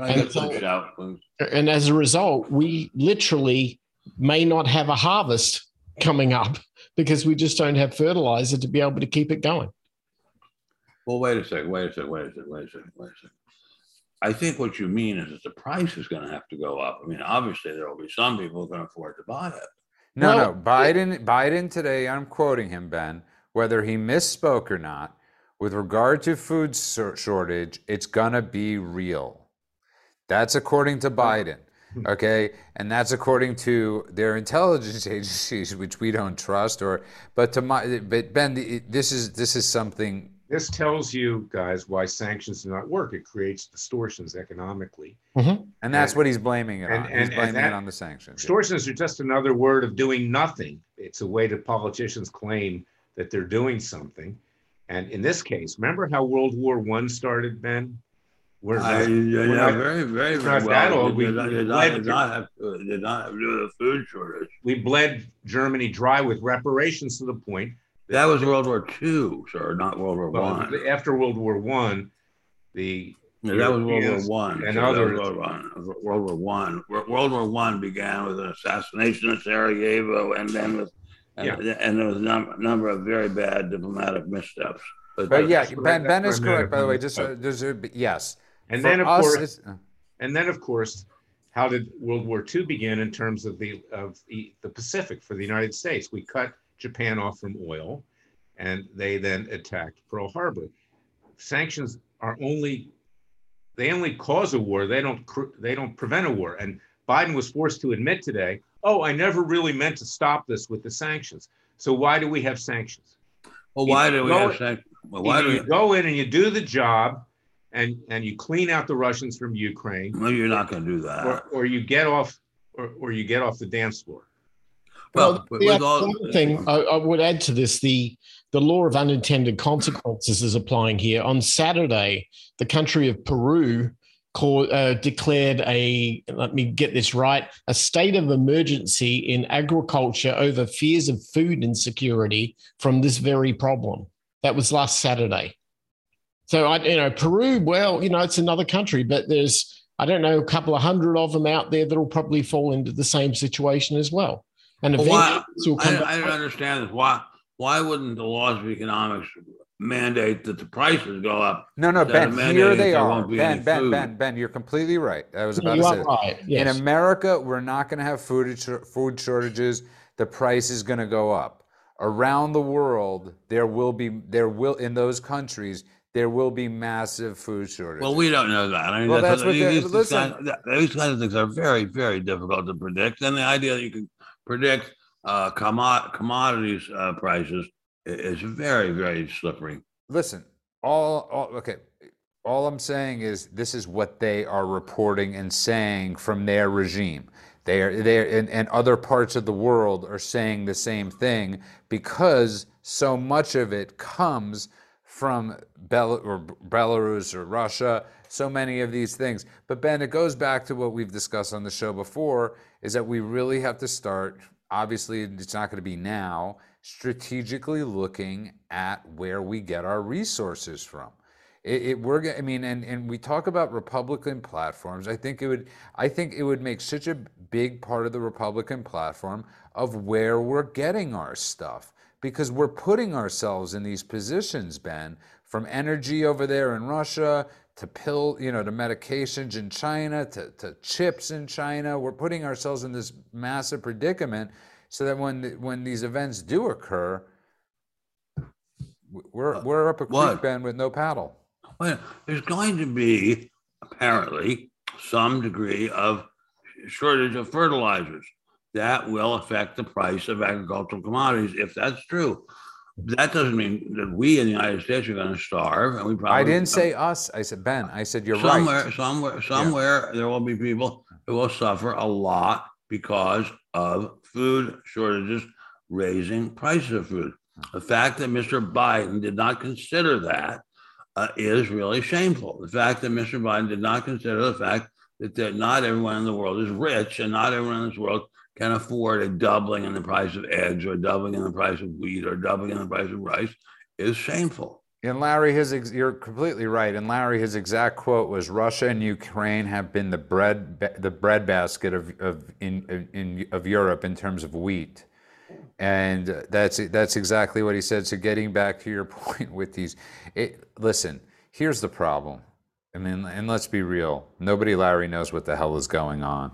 I and so-? And as a result, we literally may not have a harvest coming up because we just don't have fertilizer to be able to keep it going. Well, wait a second, wait a second, wait a second, wait a second, wait a second. I think what you mean is that the price is going to have to go up. I mean, obviously, there will be some people who can afford to buy it. No, Well, no. Biden, Biden today, I'm quoting him, Ben, whether he misspoke or not, with regard to food shor- shortage, it's going to be real. That's according to Biden. Okay. And that's according to their intelligence agencies, which we don't trust or, but to my, but Ben, this is, this is something, This tells you guys why sanctions do not work. It creates distortions economically. Mm-hmm. and that's what he's blaming it And- on. and- he's and blaming that- it on the sanctions. yeah. Distortions are just another word of doing nothing. It's a way that politicians claim that they're doing something. And in this case, remember how World War One started, Ben? We're uh, I, yeah, we're yeah, not- very, very, very not well. that old. We- did not, did not, did not have, to- did not have do the food shortage. we bled Germany dry with reparations to the point That was World War II, sir, not World War Well, One. after World War One, the Yeah, that was World War Europeans One. and sir, that was others- World War One. World War One. World War One began with an assassination of Sarajevo, and then with and, and there was a number, number of very bad diplomatic missteps. But yeah, That's what I- Ben, Ben is correct, by the way. Just uh, there's a, yes. and For then of us, course uh, And then, of course, how did World War II begin in terms of the of the, the Pacific for the United States? We cut Japan off from oil, and they then attacked Pearl Harbor. Sanctions are only they only cause a war. They don't they don't prevent a war. And Biden was forced to admit today, "Oh, I never really meant to stop this with the sanctions." So why do we have sanctions? well, why do we Go- have sanc- well, why do you we, go in and you do the job, and and you clean out the Russians from Ukraine well, you're not going to do that. or, or you get off or, or you get off the dance floor. Well, with- the all- other thing I, I would add to this the the law of unintended consequences is applying here. On Saturday, the country of Peru called, uh, declared a let me get this right a state of emergency in agriculture over fears of food insecurity from this very problem. That was last Saturday. So I, you know, Peru. Well, you know, it's another country, but there's I don't know a couple of hundred of them out there that'll probably fall into the same situation as well. And why- this will come I, back. I don't understand this. Why why wouldn't the laws of economics mandate that the prices go up? no, no, Ben. Here they are. Ben, Ben, food. Ben, Ben. You're completely right. I was about you to say. right. Yes. In America, we're not going to have food food shortages. The price is going to go up. Around the world, there will be there will in those countries there will be massive food shortages. Well, we don't know that. I mean, Well, that's, that's what these, they're- these listen. kind of, these kind of things are very, very difficult to predict. And the idea that you can predict uh, commo- commodities uh, prices is very, very slippery. listen, all, all okay. All I'm saying is this is what they are reporting and saying from their regime. They are they and, and other parts of the world are saying the same thing because so much of it comes from Bel- or Belarus or Russia. So many of these things. But Ben, it goes back to what we've discussed on the show before: is that we really have to start. Obviously, it's not going to be now. Strategically looking at where we get our resources from. It, it we're I mean, and and we talk about Republican platforms. I think it would I think it would make such a big part of the Republican platform of where we're getting our stuff because we're putting ourselves in these positions, Ben, from energy over there in Russia to pill, you know, to medications in China to, to chips in China. We're putting ourselves in this massive predicament so that when the, when these events do occur, we're uh, we're up a creek, What? With no paddle. Well, there's going to be apparently some degree of shortage of fertilizers that will affect the price of agricultural commodities if that's true. That doesn't mean that we in the United States are going to starve, and we probably. I didn't say us. I said Ben. I said you're somewhere, right. somewhere, somewhere, there will be people who will suffer a lot because of food shortages raising prices of food. The fact that Mr. Biden did not consider that uh, is really shameful. The fact that Mr. Biden did not consider the fact that, that not everyone in the world is rich and not everyone in this world can afford a doubling in the price of eggs or doubling in the price of wheat or doubling in the price of rice is shameful. And Larry, his ex- you're completely right. And Larry, his exact quote was, "Russia and Ukraine have been the bread ba- the breadbasket of of in, in of Europe in terms of wheat." And that's that's exactly what he said. So getting back to your point with these, it, listen, here's the problem. I mean, and let's be real. Nobody, Larry, knows what the hell is going on.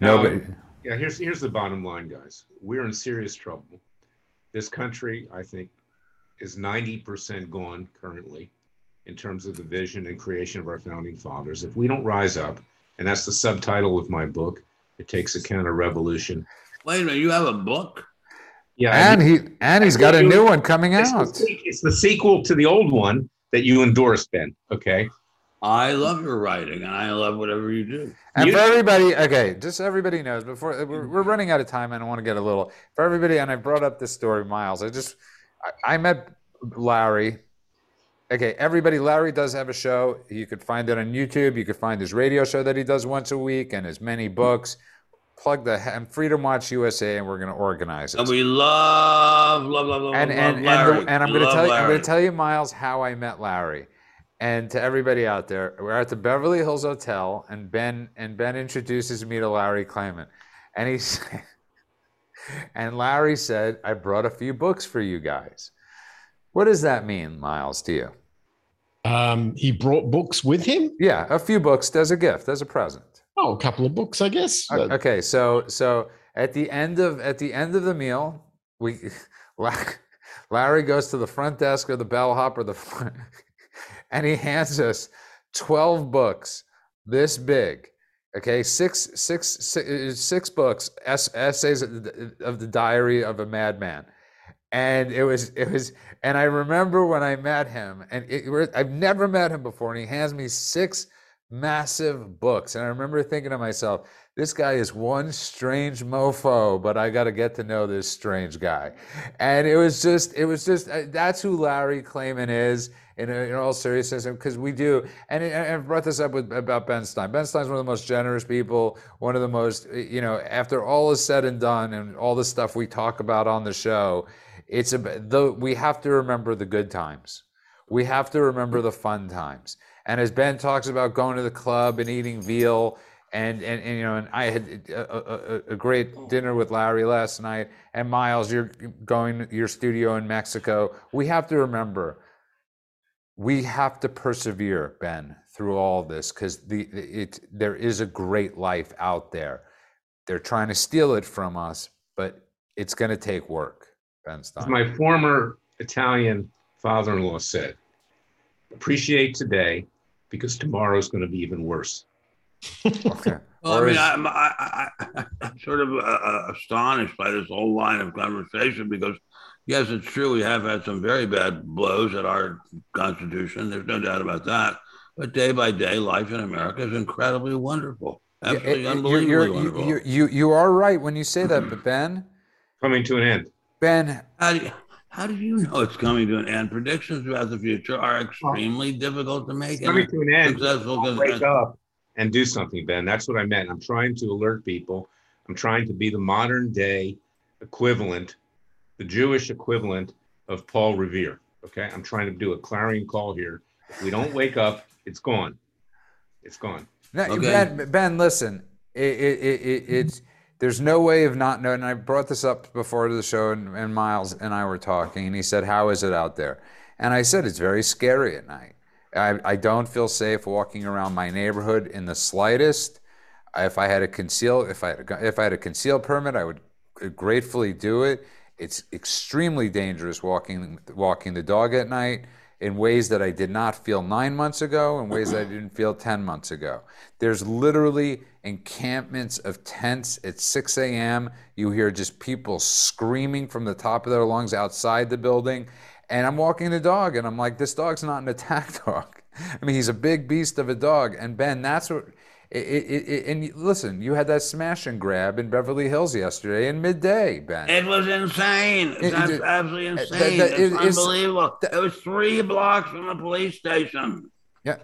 Nobody. Um, yeah, here's here's the bottom line, guys. We're in serious trouble. This country, I think, is 90% gone currently in terms of the vision and creation of our founding fathers. If we don't rise up, and that's the subtitle of my book, it takes a counter revolution. Wait a minute, you have a book? Yeah, and he and he's got a new one coming it's out. se- it's the sequel to the old one that you endorsed, Ben. Okay. I love your writing and I love whatever you do. And You- for everybody, okay, just so everybody knows, before uh, we're, we're running out of time, and I want to get a little for everybody. And I brought up this story, Myles. I just I, I met Larry. Okay, everybody, Larry does have a show. You could find it on YouTube. You could find his radio show that he does once a week, and his many books. plug the and Freedom Watch USA, and we're going to organize it. And we love, love, love, love, and love and and, Larry. the, and I'm going to tell you, I'm going to tell you, Myles, how I met Larry. And to everybody out there, we're at the Beverly Hills Hotel, and Ben and Ben introduces me to Larry Klayman, and he said, and Larry said, "I brought a few books for you guys." What does that mean, Myles? To you? Um, he brought books with him. Yeah, a few books as a gift, as a present. Oh, a couple of books, I guess. Okay, so so at the end of at the end of the meal, we Larry goes to the front desk or the bellhop or the front, and he hands us twelve books this big. Okay, six six six, uh, books essays of the, of the diary of a madman, and it was it was and I remember when I met him, and it, I've never met him before, and he hands me six massive books, and I remember thinking to myself, this guy is one strange mofo, but I got to get to know this strange guy, and it was just it was just uh, that's who Larry Klayman is. In, in all seriousness, because we do, and, I've brought this up with about Ben Stein. Ben Stein's one of the most generous people, one of the most, you know, after all is said and done, and all the stuff we talk about on the show, it's about the we have to remember the good times. We have to remember the fun times. And as Ben talks about going to the club and eating veal, and and, and you know, and I had a, a, a great dinner with Larry last night, and Myles, you're going to your studio in Mexico. We have to remember, we have to persevere, Ben, through all this because the it there is a great life out there. They're trying to steal it from us, but it's going to take work. Ben Stein. my former Italian father-in-law said, appreciate today because tomorrow is going to be even worse. Okay. Well, I mean, is- I'm, I, I, I- I'm sort of uh, uh, astonished by this whole line of conversation because, yes, it's true we have had some very bad blows at our Constitution. There's no doubt about that. But day by day, life in America is incredibly wonderful. Absolutely it- it- unbelievably you're- wonderful. You, you, you are right when you say that, but Ben, Coming to an end. Ben, how, do you, how do you know it's coming to an end? Predictions about the future are extremely difficult to make. It's coming to an end. successful I'll wake up and do something, Ben. That's what I meant. I'm trying to alert people. I'm trying to be the modern day equivalent, the Jewish equivalent of Paul Revere. Okay. I'm trying to do a clarion call here. If we don't wake up, it's gone. It's gone. no, Okay. Ben, Ben, listen, it, it, it, it, it's there's no way of not knowing. And I brought this up before the show, and, and Myles and I were talking, and he said, "How is it out there?" And I said, "It's very scary at night. I, I don't feel safe walking around my neighborhood in the slightest. If I had a conceal, if I had a, if I had a conceal permit, I would gratefully do it. It's extremely dangerous walking walking the dog at night in ways that I did not feel nine months ago, in ways that I didn't feel ten months ago. There's literally encampments of tents at 6 a.m. You hear just people screaming from the top of their lungs outside the building. And I'm walking the dog, and I'm like, this dog's not an attack dog. I mean, he's a big beast of a dog. And Ben, that's what. It, it, it, and listen, you had that smash and grab in Beverly Hills yesterday in midday, Ben. It was insane. It- That's it- absolutely insane. that- it's it- it's- unbelievable. it was three blocks from the police station. yeah,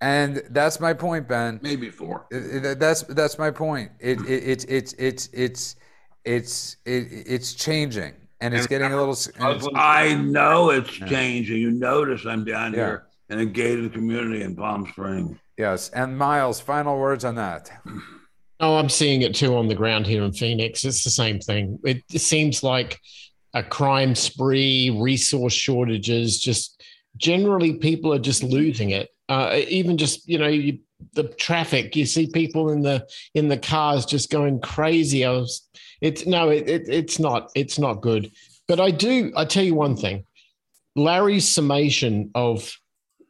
and that's my point, Ben. Maybe four. That's that's my point. It, it it's it's it's it's it's it's changing, and it's And getting a little. s- and it's- Muslims- I know it's changing. You notice I'm down Yeah. here in a gated community in Palm Springs. Yes, and Myles, final words on that. Oh, I'm seeing it too on the ground here in Phoenix. It's the same thing. It, seems like a crime spree, resource shortages, just generally people are just losing it. Uh, even just you know you, the traffic, you see people in the in the cars just going crazy. I was, it's no, it, it it's not it's not good. But I do. I tell you one thing, Larry's summation of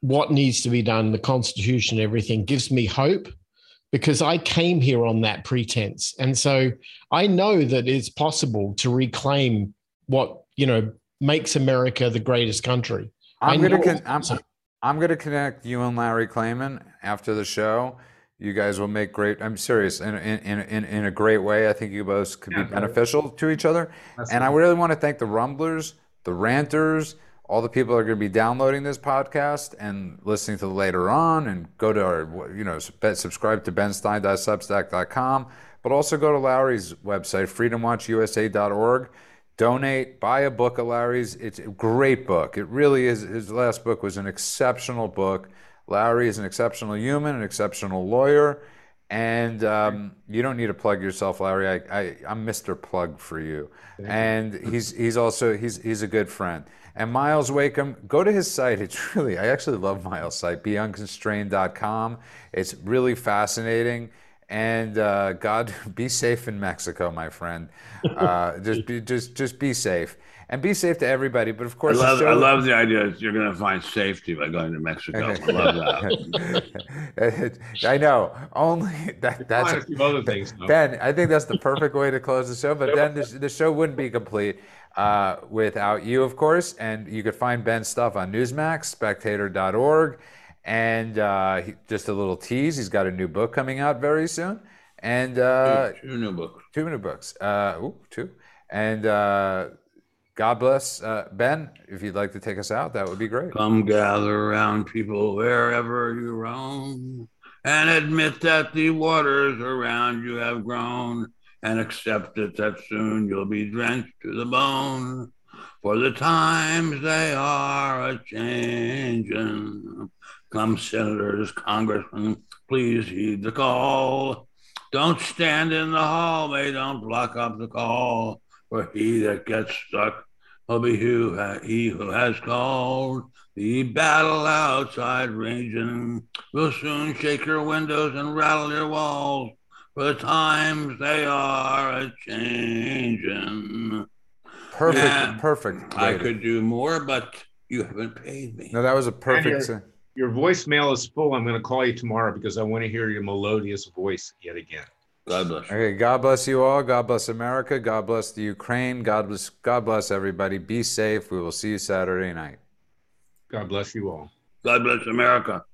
what needs to be done, the Constitution, everything gives me hope because I came here on that pretense. And so I know that it's possible to reclaim what, you know, makes America the greatest country. I I'm gonna con- it's I'm. I'm gonna connect you and Larry Klayman after the show. You guys will make great. I'm serious in in in, in, in a great way. I think you both could Yeah, be beneficial to each other. That's And I really want to thank the Rumblers, the Ranters, all the people are going to be downloading this podcast and listening to later on. And go to our, you know, subscribe to benstein.substack.com. but also go to Larry's website, freedomwatchusa.org. Donate, buy a book of Larry's. It's a great book. It really is. His last book was an exceptional book. Larry is an exceptional human, an exceptional lawyer, and um, you don't need to plug yourself, Larry. I, I, I'm Mr. Plug for you. And he's he's also he's he's a good friend. And Myles Wakeham, go to his site. It's really I actually love Myles' site, beunconstrained.com. It's really fascinating. And uh, God, be safe in Mexico, my friend. Uh, just be just just be safe and be safe to everybody. But of course, the love, show- I love the idea that you're going to find safety by going to Mexico. I love that. I know. Only that, that's a few other things. though. Ben. I think that's the perfect way to close the show. But then the, the show wouldn't be complete uh, without you, of course. And you could find Ben's stuff on Newsmax, Spectator.org, and uh, he, just a little tease. He's got a new book coming out very soon, and uh, Two new books. two new books. Uh, ooh, two. And uh, God bless uh, Ben. If you'd like to take us out, that would be great. Come gather around people wherever you roam and admit that the waters around you have grown and accept it that soon you'll be drenched to the bone. For the times they are a changing. Come, senators, congressmen, please heed the call. Don't stand in the hallway, don't block up the call. For he that gets stuck will be who ha- he who has called. The battle outside raging will soon shake your windows and rattle your walls. For the times they are a changing. Perfect. Yeah. Perfect. I rating. could do more, but you haven't paid me. No, that was a perfect. your- Your voicemail is full. I'm going to call you tomorrow because I want to hear your melodious voice yet again. God bless you. Okay, God bless you all. God bless America. God bless the Ukraine. God bless God bless everybody. Be safe. We will see you Saturday night. God bless you all. God bless America.